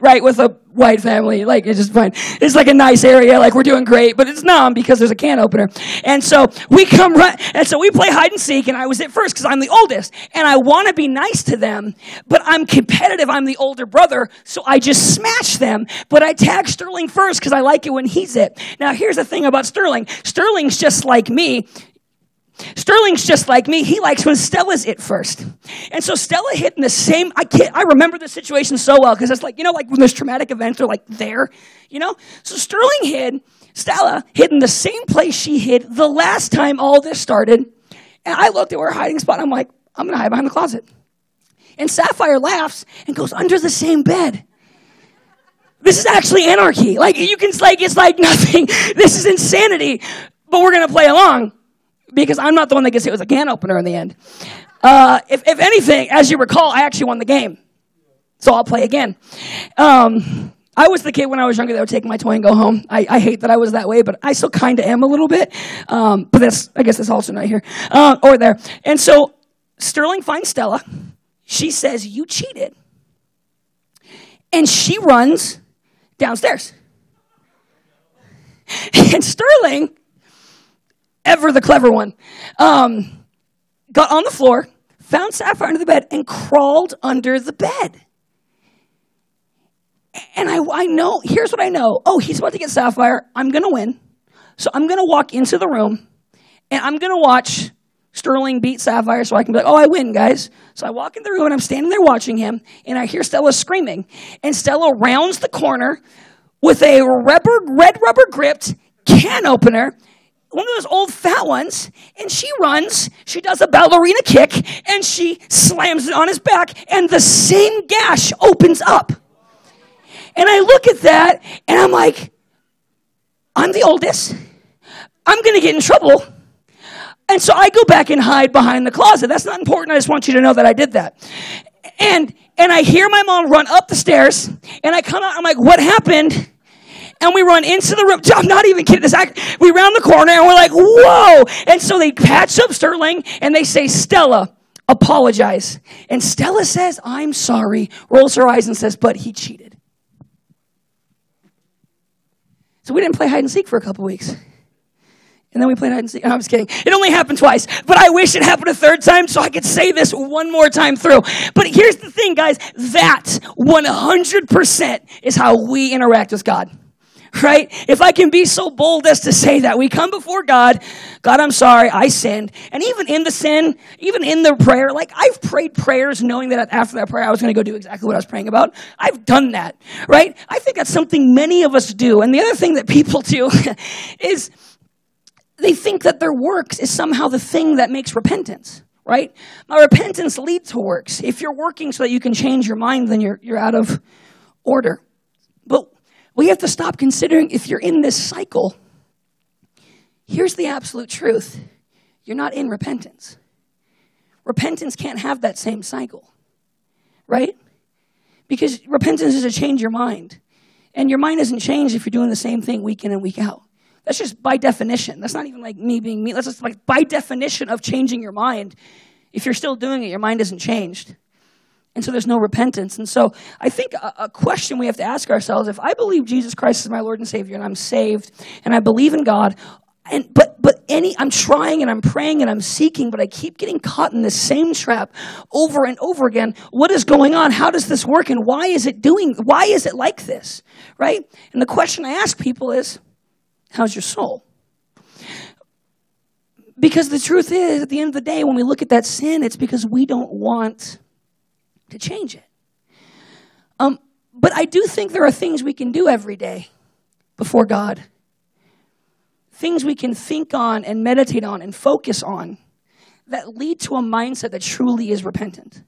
right with a white family. Like it's just fine. It's like a nice area. Like we're doing great, but it's numb because there's a can opener. And so we come right, and so we play hide and seek. And I was at first because I'm the oldest, and I want to be nice to them, but I'm competitive. I'm the older brother, so I just smash them. But I tag Sterling first because I like it when he's it. Now here's the thing about Sterling. Sterling's just like me. Sterling's just like me. He likes when Stella's it first. And so Stella hit in the same, I can't, I remember the situation so well because it's like, you know, like when those traumatic events are like there, you know? So Sterling hid, Stella hid in the same place she hid the last time all this started. And I looked at her hiding spot. I'm like, I'm going to hide behind the closet. And Sapphire laughs and goes under the same bed. This is actually anarchy. Like, you can, like, it's like nothing. This is insanity. But we're to play along because I'm not the one that gets hit with a can opener in the end. Uh, if, if anything, as you recall, I actually won the game. So I'll play again. Um, I was the kid when I was younger that would take my toy and go home. I, I hate that I was that way, but I still kind of am a little bit. Um, but that's, I guess that's also not here uh, or there. And so Sterling finds Stella. She says, You cheated. And she runs downstairs. And Sterling ever the clever one. Um, got on the floor, found Sapphire under the bed, and crawled under the bed. And I, I know, here's what I know. Oh, he's about to get Sapphire. I'm going to win. So I'm going to walk into the room and I'm going to watch Sterling beat Sapphire so I can be like, oh, I win, guys. So I walk in the room and I'm standing there watching him and I hear Stella screaming. And Stella rounds the corner with a rubber, red rubber gripped can opener one of those old fat ones, and she runs, she does a ballerina kick, and she slams it on his back, and the same gash opens up. And I look at that, and I'm like, I'm the oldest. I'm to get in trouble. And so I go back and hide behind the closet. That's not important. I just want you to know that I did that. And and I hear my mom run up the stairs, and I come out. I'm like, "What happened?" And we run into the room. I'm not even kidding. This act, we round the corner and we're like, whoa. And so they patch up Sterling and they say, Stella, apologize. And Stella says, I'm sorry, rolls her eyes and says, but he cheated. So we didn't play hide and seek for a couple weeks. And then we played hide and seek. I'm just kidding. It only happened twice, but I wish it happened a third time so I could say this one more time through. But here's the thing, guys. That 100% is how we interact with God right? If I can be so bold as to say that, we come before God, God, I'm sorry, I sinned. And even in the sin, even in the prayer, like I've prayed prayers knowing that after that prayer I was going to go do exactly what I was praying about. I've done that, right? I think that's something many of us do. And the other thing that people do is they think that their works is somehow the thing that makes repentance right? My repentance leads to works. If you're working so that you can change your mind, then you're, you're out of order. But we have to stop considering if you're in this cycle. Here's the absolute truth you're not in repentance. Repentance can't have that same cycle, right? Because repentance is to change your mind. And your mind isn't changed if you're doing the same thing week in and week out. That's just by definition. That's not even like me being me. That's just like by definition of changing your mind. If you're still doing it, your mind isn't changed. And so there's no repentance. And so I think a, a, question we have to ask ourselves if I believe Jesus Christ is my Lord and Savior and I'm saved and I believe in God, and but but any I'm trying and I'm praying and I'm seeking, but I keep getting caught in the same trap over and over again. What is going on? How does this work? And why is it doing why is it like this? Right? And the question I ask people is, how's your soul? Because the truth is, at the end of the day, when we look at that sin, it's because we don't want to change it. Um, But I do think there are things we can do every day before God. Things we can think on and meditate on and focus on that lead to a mindset that truly is repentant.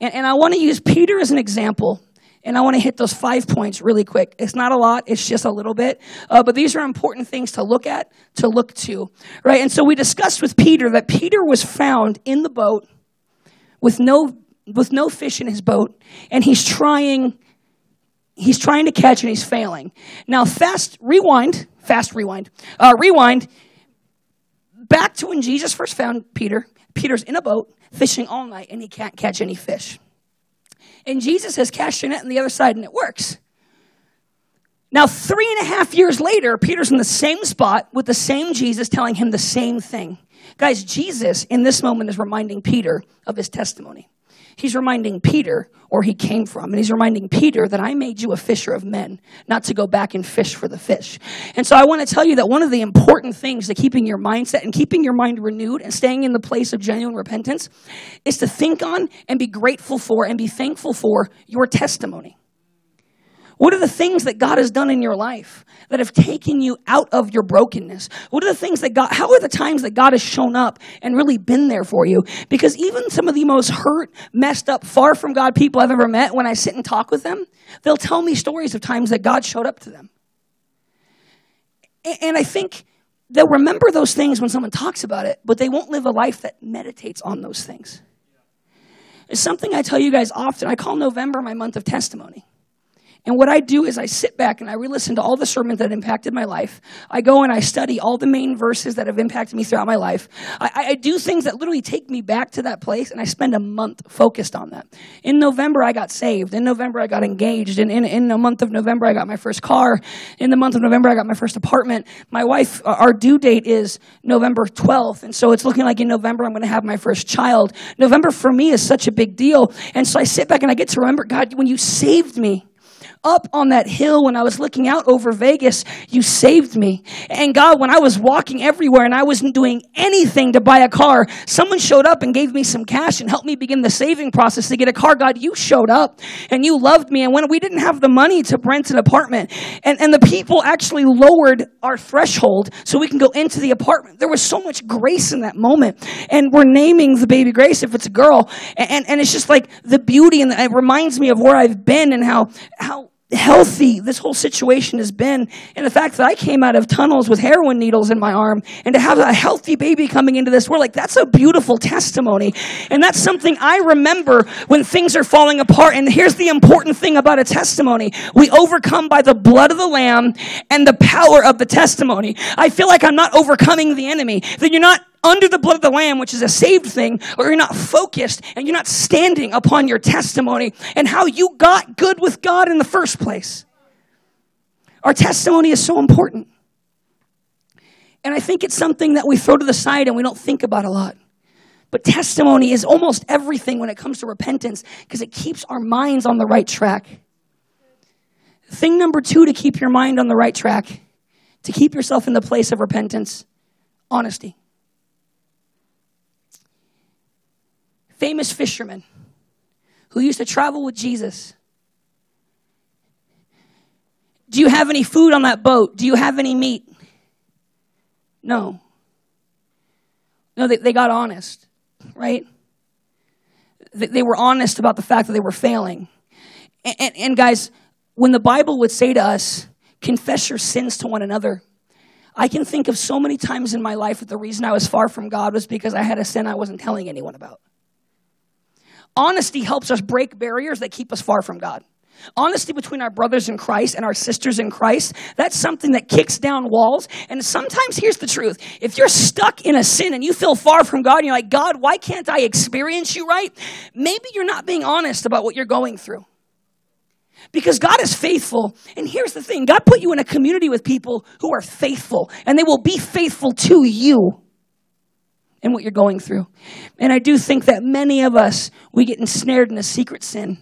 And, and I want to use Peter as an example. And I want to hit those five points really quick. It's not a lot, it's just a little bit. Uh, but these are important things to look at, to look to, right? And so we discussed with Peter that Peter was found in the boat with no, with no fish in his boat, and he's trying he's trying to catch and he's failing. Now, fast rewind, fast rewind, uh, rewind back to when Jesus first found Peter. Peter's in a boat fishing all night and he can't catch any fish. And Jesus has cast your net on the other side and it works. Now, three and a half years later, Peter's in the same spot with the same Jesus telling him the same thing. Guys, Jesus in this moment is reminding Peter of his testimony. He's reminding Peter where he came from. And he's reminding Peter that I made you a fisher of men, not to go back and fish for the fish. And so I want to tell you that one of the important things to keeping your mindset and keeping your mind renewed and staying in the place of genuine repentance is to think on and be grateful for and be thankful for your testimony. What are the things that God has done in your life that have taken you out of your brokenness? What are the things that God, how are the times that God has shown up and really been there for you? Because even some of the most hurt, messed up, far from God people I've ever met, when I sit and talk with them, they'll tell me stories of times that God showed up to them. And I think they'll remember those things when someone talks about it, but they won't live a life that meditates on those things. It's something I tell you guys often. I call November my month of testimony. And what I do is I sit back and I re listen to all the sermons that impacted my life. I go and I study all the main verses that have impacted me throughout my life. I, I, do things that literally take me back to that place, and I spend a month focused on that. In November, I got saved. In November, I got engaged. In, in, in the month of November, I got my first car. In the month of November, I got my first apartment. My wife, our due date is November 12th, and so it's looking like in November, I'm going to have my first child. November for me is such a big deal. And so I sit back and I get to remember, God, when you saved me, up on that hill when I was looking out over Vegas, you saved me. And God, when I was walking everywhere and I wasn't doing anything to buy a car, someone showed up and gave me some cash and helped me begin the saving process to get a car. God, you showed up and you loved me. And when we didn't have the money to rent an apartment and, and the people actually lowered our threshold so we can go into the apartment, there was so much grace in that moment. And we're naming the baby Grace if it's a girl. And, and, and it's just like the beauty and it reminds me of where I've been and how, how healthy this whole situation has been and the fact that i came out of tunnels with heroin needles in my arm and to have a healthy baby coming into this world like that's a beautiful testimony. And that's something i remember when things are falling apart. And here's the important thing about a testimony. We overcome by the blood of the lamb and the power of the testimony. I feel like i'm not overcoming the enemy. That you're not under the blood of the Lamb, which is a saved thing, or you're not focused and you're not standing upon your testimony and how you got good with God in the first place. Our testimony is so important. And I think it's something that we throw to the side and we don't think about a lot. But testimony is almost everything when it comes to repentance because it keeps our minds on the right track. Thing number two to keep your mind on the right track, to keep yourself in the place of repentance honesty. Famous fisherman who used to travel with Jesus. Do you have any food on that boat? Do you have any meat? No. No, they, they got honest, right? They, they were honest about the fact that they were failing. And, and, and guys, when the Bible would say to us, confess your sins to one another, I can think of so many times in my life that the reason I was far from God was because I had a sin I wasn't telling anyone about. Honesty helps us break barriers that keep us far from God. Honesty between our brothers in Christ and our sisters in Christ, that's something that kicks down walls. And sometimes, here's the truth if you're stuck in a sin and you feel far from God, and you're like, God, why can't I experience you right? Maybe you're not being honest about what you're going through. Because God is faithful. And here's the thing God put you in a community with people who are faithful, and they will be faithful to you and what you're going through. And I do think that many of us, we get ensnared in a secret sin.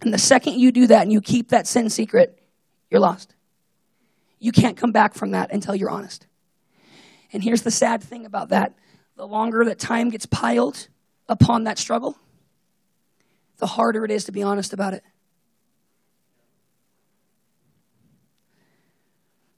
And the second you do that and you keep that sin secret, you're lost. You can't come back from that until you're honest. And here's the sad thing about that the longer that time gets piled upon that struggle, the harder it is to be honest about it.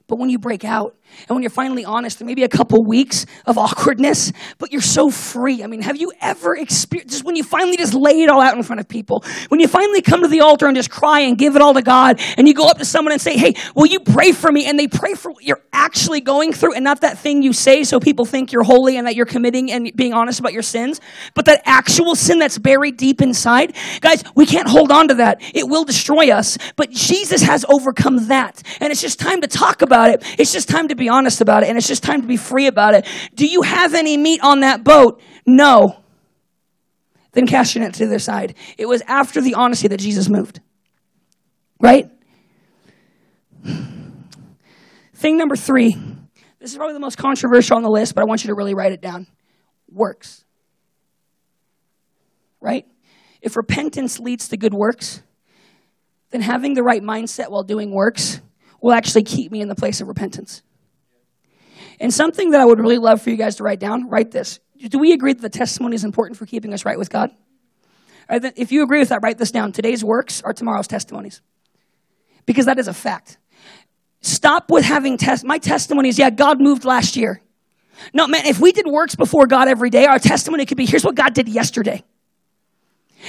But when you break out and when you're finally honest, there may be a couple weeks of awkwardness, but you're so free. I mean, have you ever experienced just when you finally just lay it all out in front of people? When you finally come to the altar and just cry and give it all to God and you go up to someone and say, Hey, will you pray for me? And they pray for what you're actually going through and not that thing you say so people think you're holy and that you're committing and being honest about your sins, but that actual sin that's buried deep inside. Guys, we can't hold on to that. It will destroy us, but Jesus has overcome that. And it's just time to talk about about it. It's just time to be honest about it, and it's just time to be free about it. Do you have any meat on that boat? No. Then cast it to the other side. It was after the honesty that Jesus moved. Right? Thing number three. This is probably the most controversial on the list, but I want you to really write it down. Works. Right? If repentance leads to good works, then having the right mindset while doing works will actually keep me in the place of repentance. And something that I would really love for you guys to write down, write this. Do we agree that the testimony is important for keeping us right with God? If you agree with that, write this down. Today's works are tomorrow's testimonies. Because that is a fact. Stop with having test. My testimony is, yeah, God moved last year. No, man, if we did works before God every day, our testimony could be, here's what God did yesterday.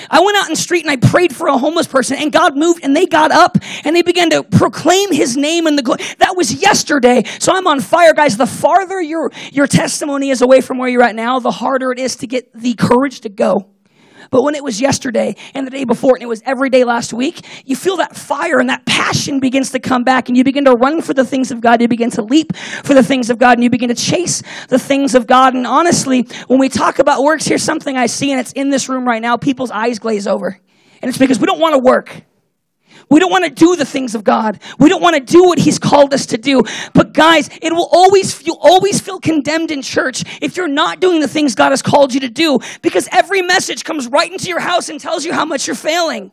I went out in the street and I prayed for a homeless person and God moved and they got up and they began to proclaim his name in the glory. That was yesterday. So I'm on fire, guys. The farther your, your testimony is away from where you're at now, the harder it is to get the courage to go. But when it was yesterday and the day before and it was every day last week, you feel that fire and that passion begins to come back and you begin to run for the things of God. You begin to leap for the things of God and you begin to chase the things of God. And honestly, when we talk about works, here's something I see and it's in this room right now. People's eyes glaze over. And it's because we don't want to work. We don't want to do the things of God. We don't want to do what He's called us to do. But guys, it will always, you always feel condemned in church if you're not doing the things God has called you to do because every message comes right into your house and tells you how much you're failing.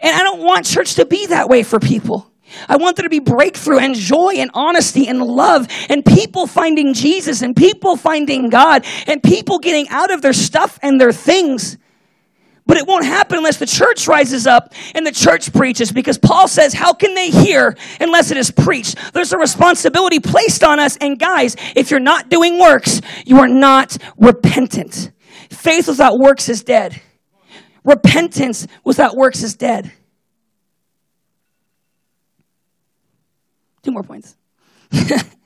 And I don't want church to be that way for people. I want there to be breakthrough and joy and honesty and love and people finding Jesus and people finding God and people getting out of their stuff and their things but it won't happen unless the church rises up and the church preaches because Paul says, How can they hear unless it is preached? There's a responsibility placed on us. And guys, if you're not doing works, you are not repentant. Faith without works is dead. Repentance without works is dead. Two more points.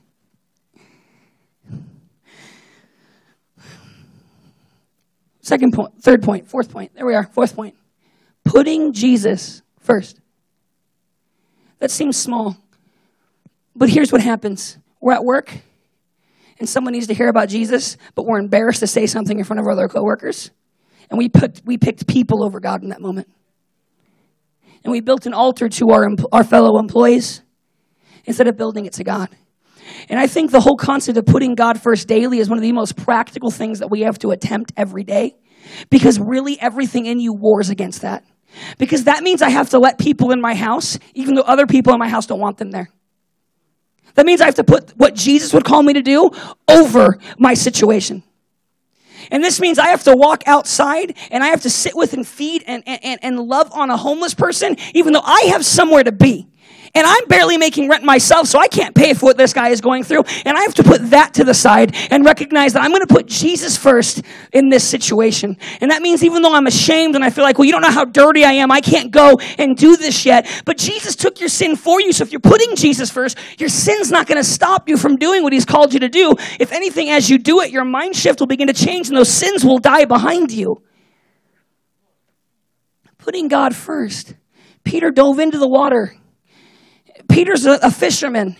Second point, third point, fourth point. There we are, fourth point. Putting Jesus first. That seems small. But here's what happens we're at work, and someone needs to hear about Jesus, but we're embarrassed to say something in front of our other coworkers. And we, put, we picked people over God in that moment. And we built an altar to our, our fellow employees instead of building it to God. And I think the whole concept of putting God first daily is one of the most practical things that we have to attempt every day because really everything in you wars against that. Because that means I have to let people in my house, even though other people in my house don't want them there. That means I have to put what Jesus would call me to do over my situation. And this means I have to walk outside and I have to sit with and feed and, and, and love on a homeless person, even though I have somewhere to be. And I'm barely making rent myself, so I can't pay for what this guy is going through. And I have to put that to the side and recognize that I'm going to put Jesus first in this situation. And that means even though I'm ashamed and I feel like, well, you don't know how dirty I am, I can't go and do this yet. But Jesus took your sin for you. So if you're putting Jesus first, your sin's not going to stop you from doing what he's called you to do. If anything, as you do it, your mind shift will begin to change and those sins will die behind you. Putting God first. Peter dove into the water. Peter's a, fisherman.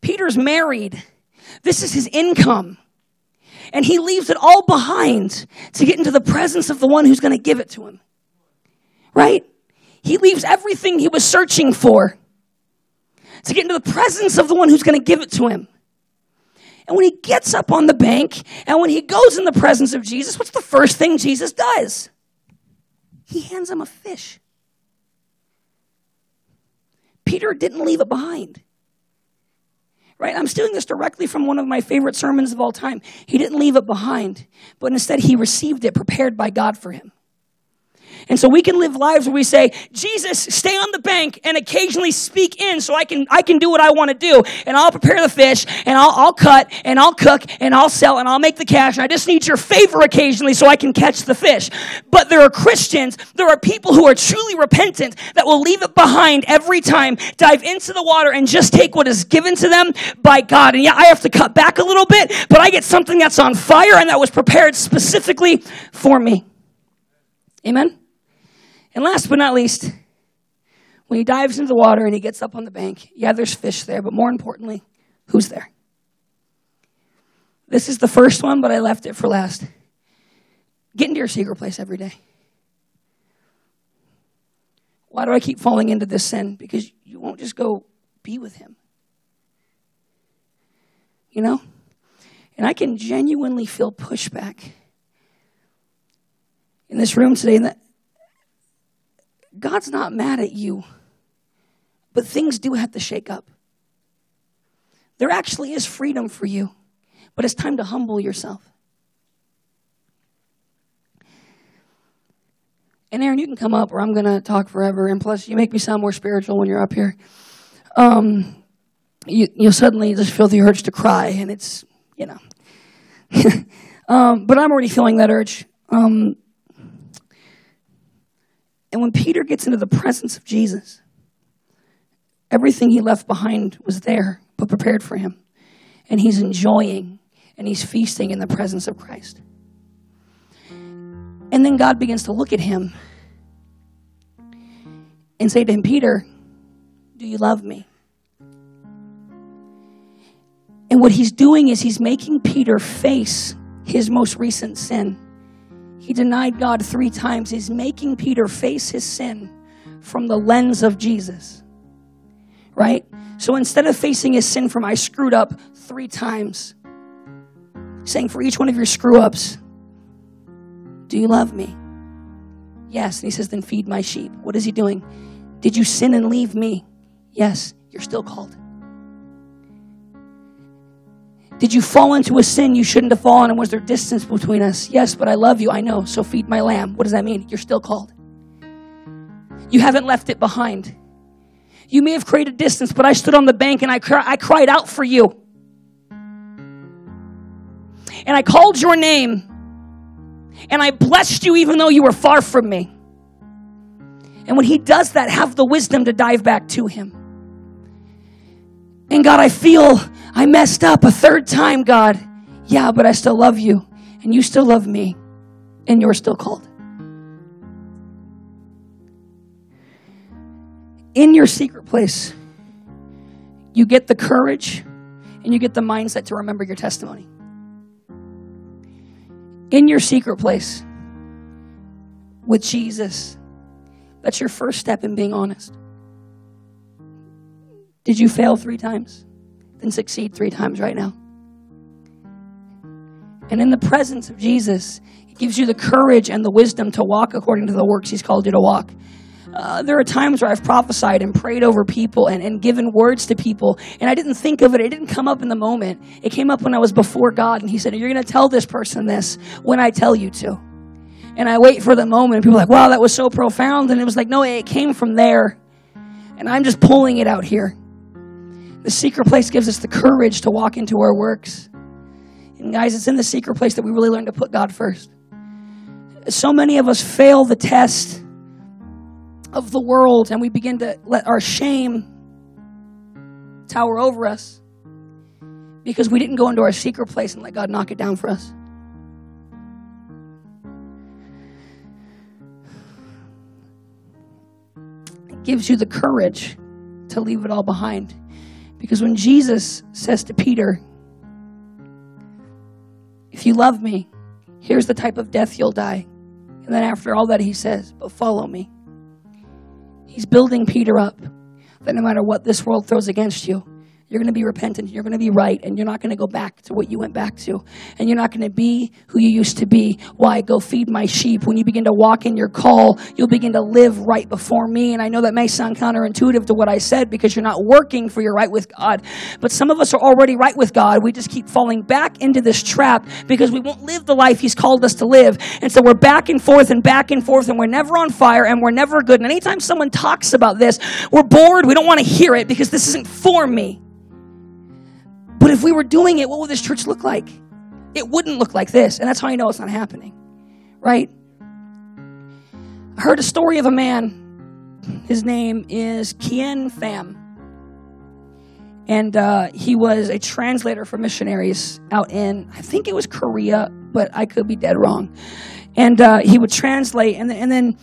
Peter's married. This is his income. And he leaves it all behind to get into the presence of the one who's going to give it to him. Right? He leaves everything he was searching for to get into the presence of the one who's going to give it to him. And when he gets up on the bank and when he goes in the presence of Jesus, what's the first thing Jesus does? He hands him a fish. Peter didn't leave it behind. Right? I'm stealing this directly from one of my favorite sermons of all time. He didn't leave it behind, but instead he received it prepared by God for him. And so we can live lives where we say, Jesus, stay on the bank and occasionally speak in so I can, I can do what I want to do. And I'll prepare the fish and I'll, I'll cut and I'll cook and I'll sell and I'll make the cash. And I just need your favor occasionally so I can catch the fish. But there are Christians, there are people who are truly repentant that will leave it behind every time, dive into the water and just take what is given to them by God. And yeah, I have to cut back a little bit, but I get something that's on fire and that was prepared specifically for me. Amen? And last but not least, when he dives into the water and he gets up on the bank, yeah, there's fish there, but more importantly, who's there? This is the first one, but I left it for last. Get into your secret place every day. Why do I keep falling into this sin? Because you won't just go be with him. You know? And I can genuinely feel pushback in this room today that God's not mad at you, but things do have to shake up. There actually is freedom for you, but it's time to humble yourself. And Aaron, you can come up, or I'm going to talk forever. And plus, you make me sound more spiritual when you're up here. Um, you, you'll suddenly just feel the urge to cry, and it's, you know. um, but I'm already feeling that urge. Um, and when Peter gets into the presence of Jesus, everything he left behind was there, but prepared for him. And he's enjoying and he's feasting in the presence of Christ. And then God begins to look at him and say to him, Peter, do you love me? And what he's doing is he's making Peter face his most recent sin. He denied God three times. He's making Peter face his sin from the lens of Jesus. Right? So instead of facing his sin from I screwed up three times, saying for each one of your screw ups, do you love me? Yes. And he says, Then feed my sheep. What is he doing? Did you sin and leave me? Yes. You're still called. Did you fall into a sin you shouldn't have fallen? And was there distance between us? Yes, but I love you. I know. So feed my lamb. What does that mean? You're still called. You haven't left it behind. You may have created distance, but I stood on the bank and I, I cried out for you. And I called your name and I blessed you even though you were far from me. And when he does that, have the wisdom to dive back to him. And God, I feel I messed up a third time, God. Yeah, but I still love you. And you still love me. And you're still called. In your secret place, you get the courage and you get the mindset to remember your testimony in your secret place with Jesus. That's your first step in being honest. Did you fail three times? Then succeed three times right now. And in the presence of Jesus, He gives you the courage and the wisdom to walk according to the works He's called you to walk. Uh, there are times where I've prophesied and prayed over people and, and given words to people, and I didn't think of it. It didn't come up in the moment. It came up when I was before God, and He said, You're going to tell this person this when I tell you to. And I wait for the moment, and people are like, Wow, that was so profound. And it was like, No, it came from there. And I'm just pulling it out here. The secret place gives us the courage to walk into our works. And guys, it's in the secret place that we really learn to put God first. So many of us fail the test of the world and we begin to let our shame tower over us because we didn't go into our secret place and let God knock it down for us. It gives you the courage to leave it all behind. Because when Jesus says to Peter, If you love me, here's the type of death you'll die. And then after all that, he says, But follow me. He's building Peter up that no matter what this world throws against you, You're going to be repentant. You're going to be right. And you're not going to go back to what you went back to. And you're not going to be who you used to be. Why? Go feed my sheep. When you begin to walk in your call, you'll begin to live right before me. And I know that may sound counterintuitive to what I said because you're not working for your right with God. But some of us are already right with God. We just keep falling back into this trap because we won't live the life He's called us to live. And so we're back and forth and back and forth and we're never on fire and we're never good. And anytime someone talks about this, we're bored. We don't want to hear it because this isn't for me. But if we were doing it, what would this church look like? It wouldn't look like this. And that's how I know it's not happening. Right? I heard a story of a man. His name is Kien Pham. And uh, he was a translator for missionaries out in, I think it was Korea, but I could be dead wrong. And uh, he would translate, and, and then,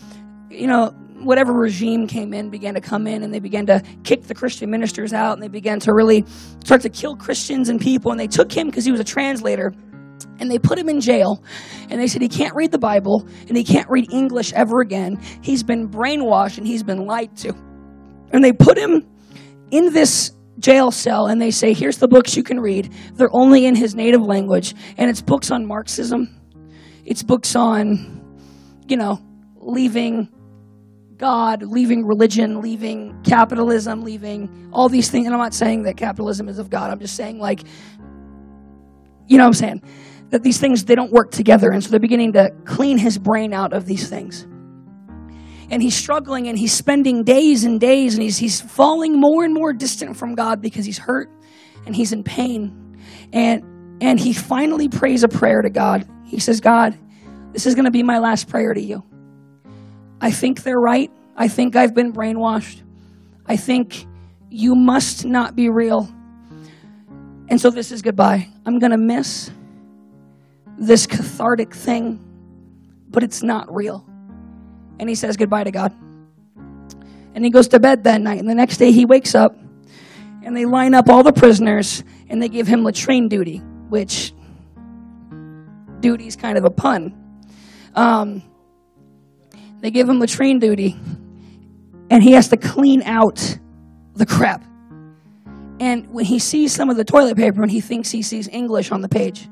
you know, whatever regime came in began to come in and they began to kick the Christian ministers out and they began to really start to kill Christians and people. And they took him because he was a translator and they put him in jail and they said he can't read the Bible and he can't read English ever again. He's been brainwashed and he's been lied to. And they put him in this jail cell and they say, here's the books you can read. They're only in his native language. And it's books on Marxism, it's books on, you know, leaving God, leaving religion, leaving capitalism, leaving all these things. And I'm not saying that capitalism is of God. I'm just saying, like, you know what I'm saying? That these things, they don't work together. And so they're beginning to clean his brain out of these things. And he's struggling and he's spending days and days and he's, he's falling more and more distant from God because he's hurt and he's in pain. And, and he finally prays a prayer to God. He says, God, this is going to be my last prayer to you. I think they're right. I think I've been brainwashed. I think you must not be real. And so this is goodbye. I'm going to miss this cathartic thing, but it's not real. And he says goodbye to God. And he goes to bed that night. And the next day he wakes up and they line up all the prisoners and they give him latrine duty, which duty is kind of a pun. Um, they give him latrine duty, and he has to clean out the crap. And when he sees some of the toilet paper, and he thinks he sees English on the page,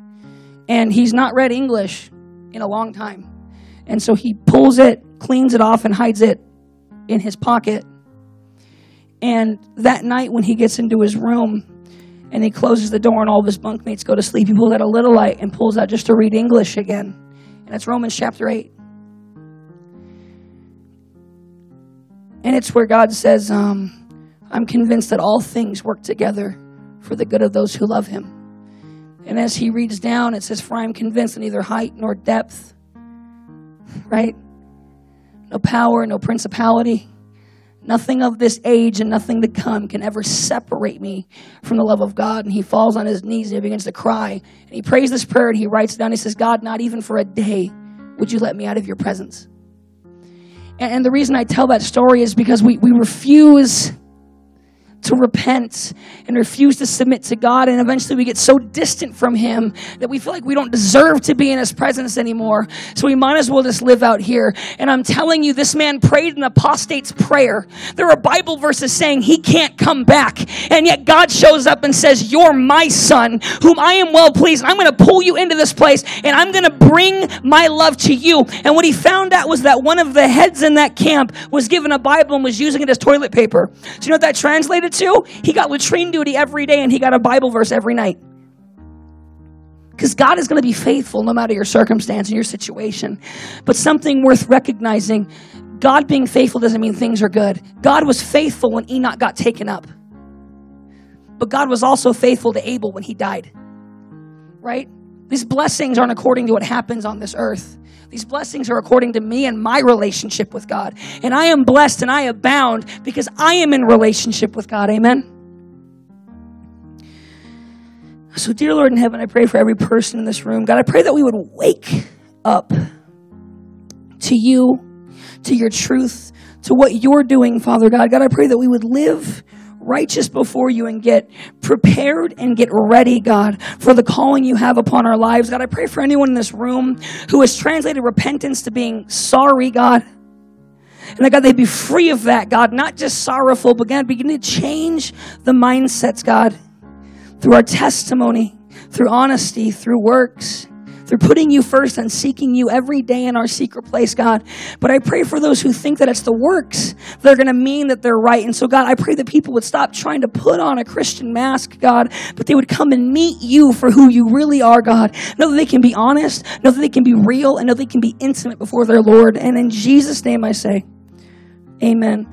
and he's not read English in a long time. And so he pulls it, cleans it off, and hides it in his pocket. And that night, when he gets into his room and he closes the door, and all of his bunkmates go to sleep, he pulls out a little light and pulls out just to read English again. And it's Romans chapter 8. And it's where God says, um, I'm convinced that all things work together for the good of those who love him. And as he reads down, it says, For I am convinced that neither height nor depth, right? No power, no principality, nothing of this age and nothing to come can ever separate me from the love of God. And he falls on his knees and he begins to cry. And he prays this prayer and he writes down, he says, God, not even for a day would you let me out of your presence. And the reason I tell that story is because we, we refuse to repent and refuse to submit to God. And eventually we get so distant from Him that we feel like we don't deserve to be in His presence anymore. So we might as well just live out here. And I'm telling you, this man prayed an apostate's prayer. There are Bible verses saying he can't come back. And yet God shows up and says, You're my son, whom I am well pleased. I'm going to pull you into this place and I'm going to bring my love to you. And what he found out was that one of the heads in that camp was given a Bible and was using it as toilet paper. So you know what that translated to? He got latrine duty every day and he got a Bible verse every night. Because God is going to be faithful no matter your circumstance and your situation. But something worth recognizing God being faithful doesn't mean things are good. God was faithful when Enoch got taken up. But God was also faithful to Abel when he died. Right? These blessings aren't according to what happens on this earth. These blessings are according to me and my relationship with God. And I am blessed and I abound because I am in relationship with God. Amen. So, dear Lord in heaven, I pray for every person in this room. God, I pray that we would wake up to you, to your truth, to what you're doing, Father God. God, I pray that we would live righteous before you and get prepared and get ready, God, for the calling you have upon our lives. God, I pray for anyone in this room who has translated repentance to being sorry, God. And that God, they'd be free of that, God, not just sorrowful, but God, begin to change the mindsets, God, through our testimony, through honesty, through works through putting you first and seeking you every day in our secret place, God. But I pray for those who think that it's the works that are going to mean that they're right. And so, God, I pray that people would stop trying to put on a Christian mask, God, but they would come and meet you for who you really are, God. Know that they can be honest, know that they can be real, and know they can be intimate before their Lord. And in Jesus' name I say, Amen.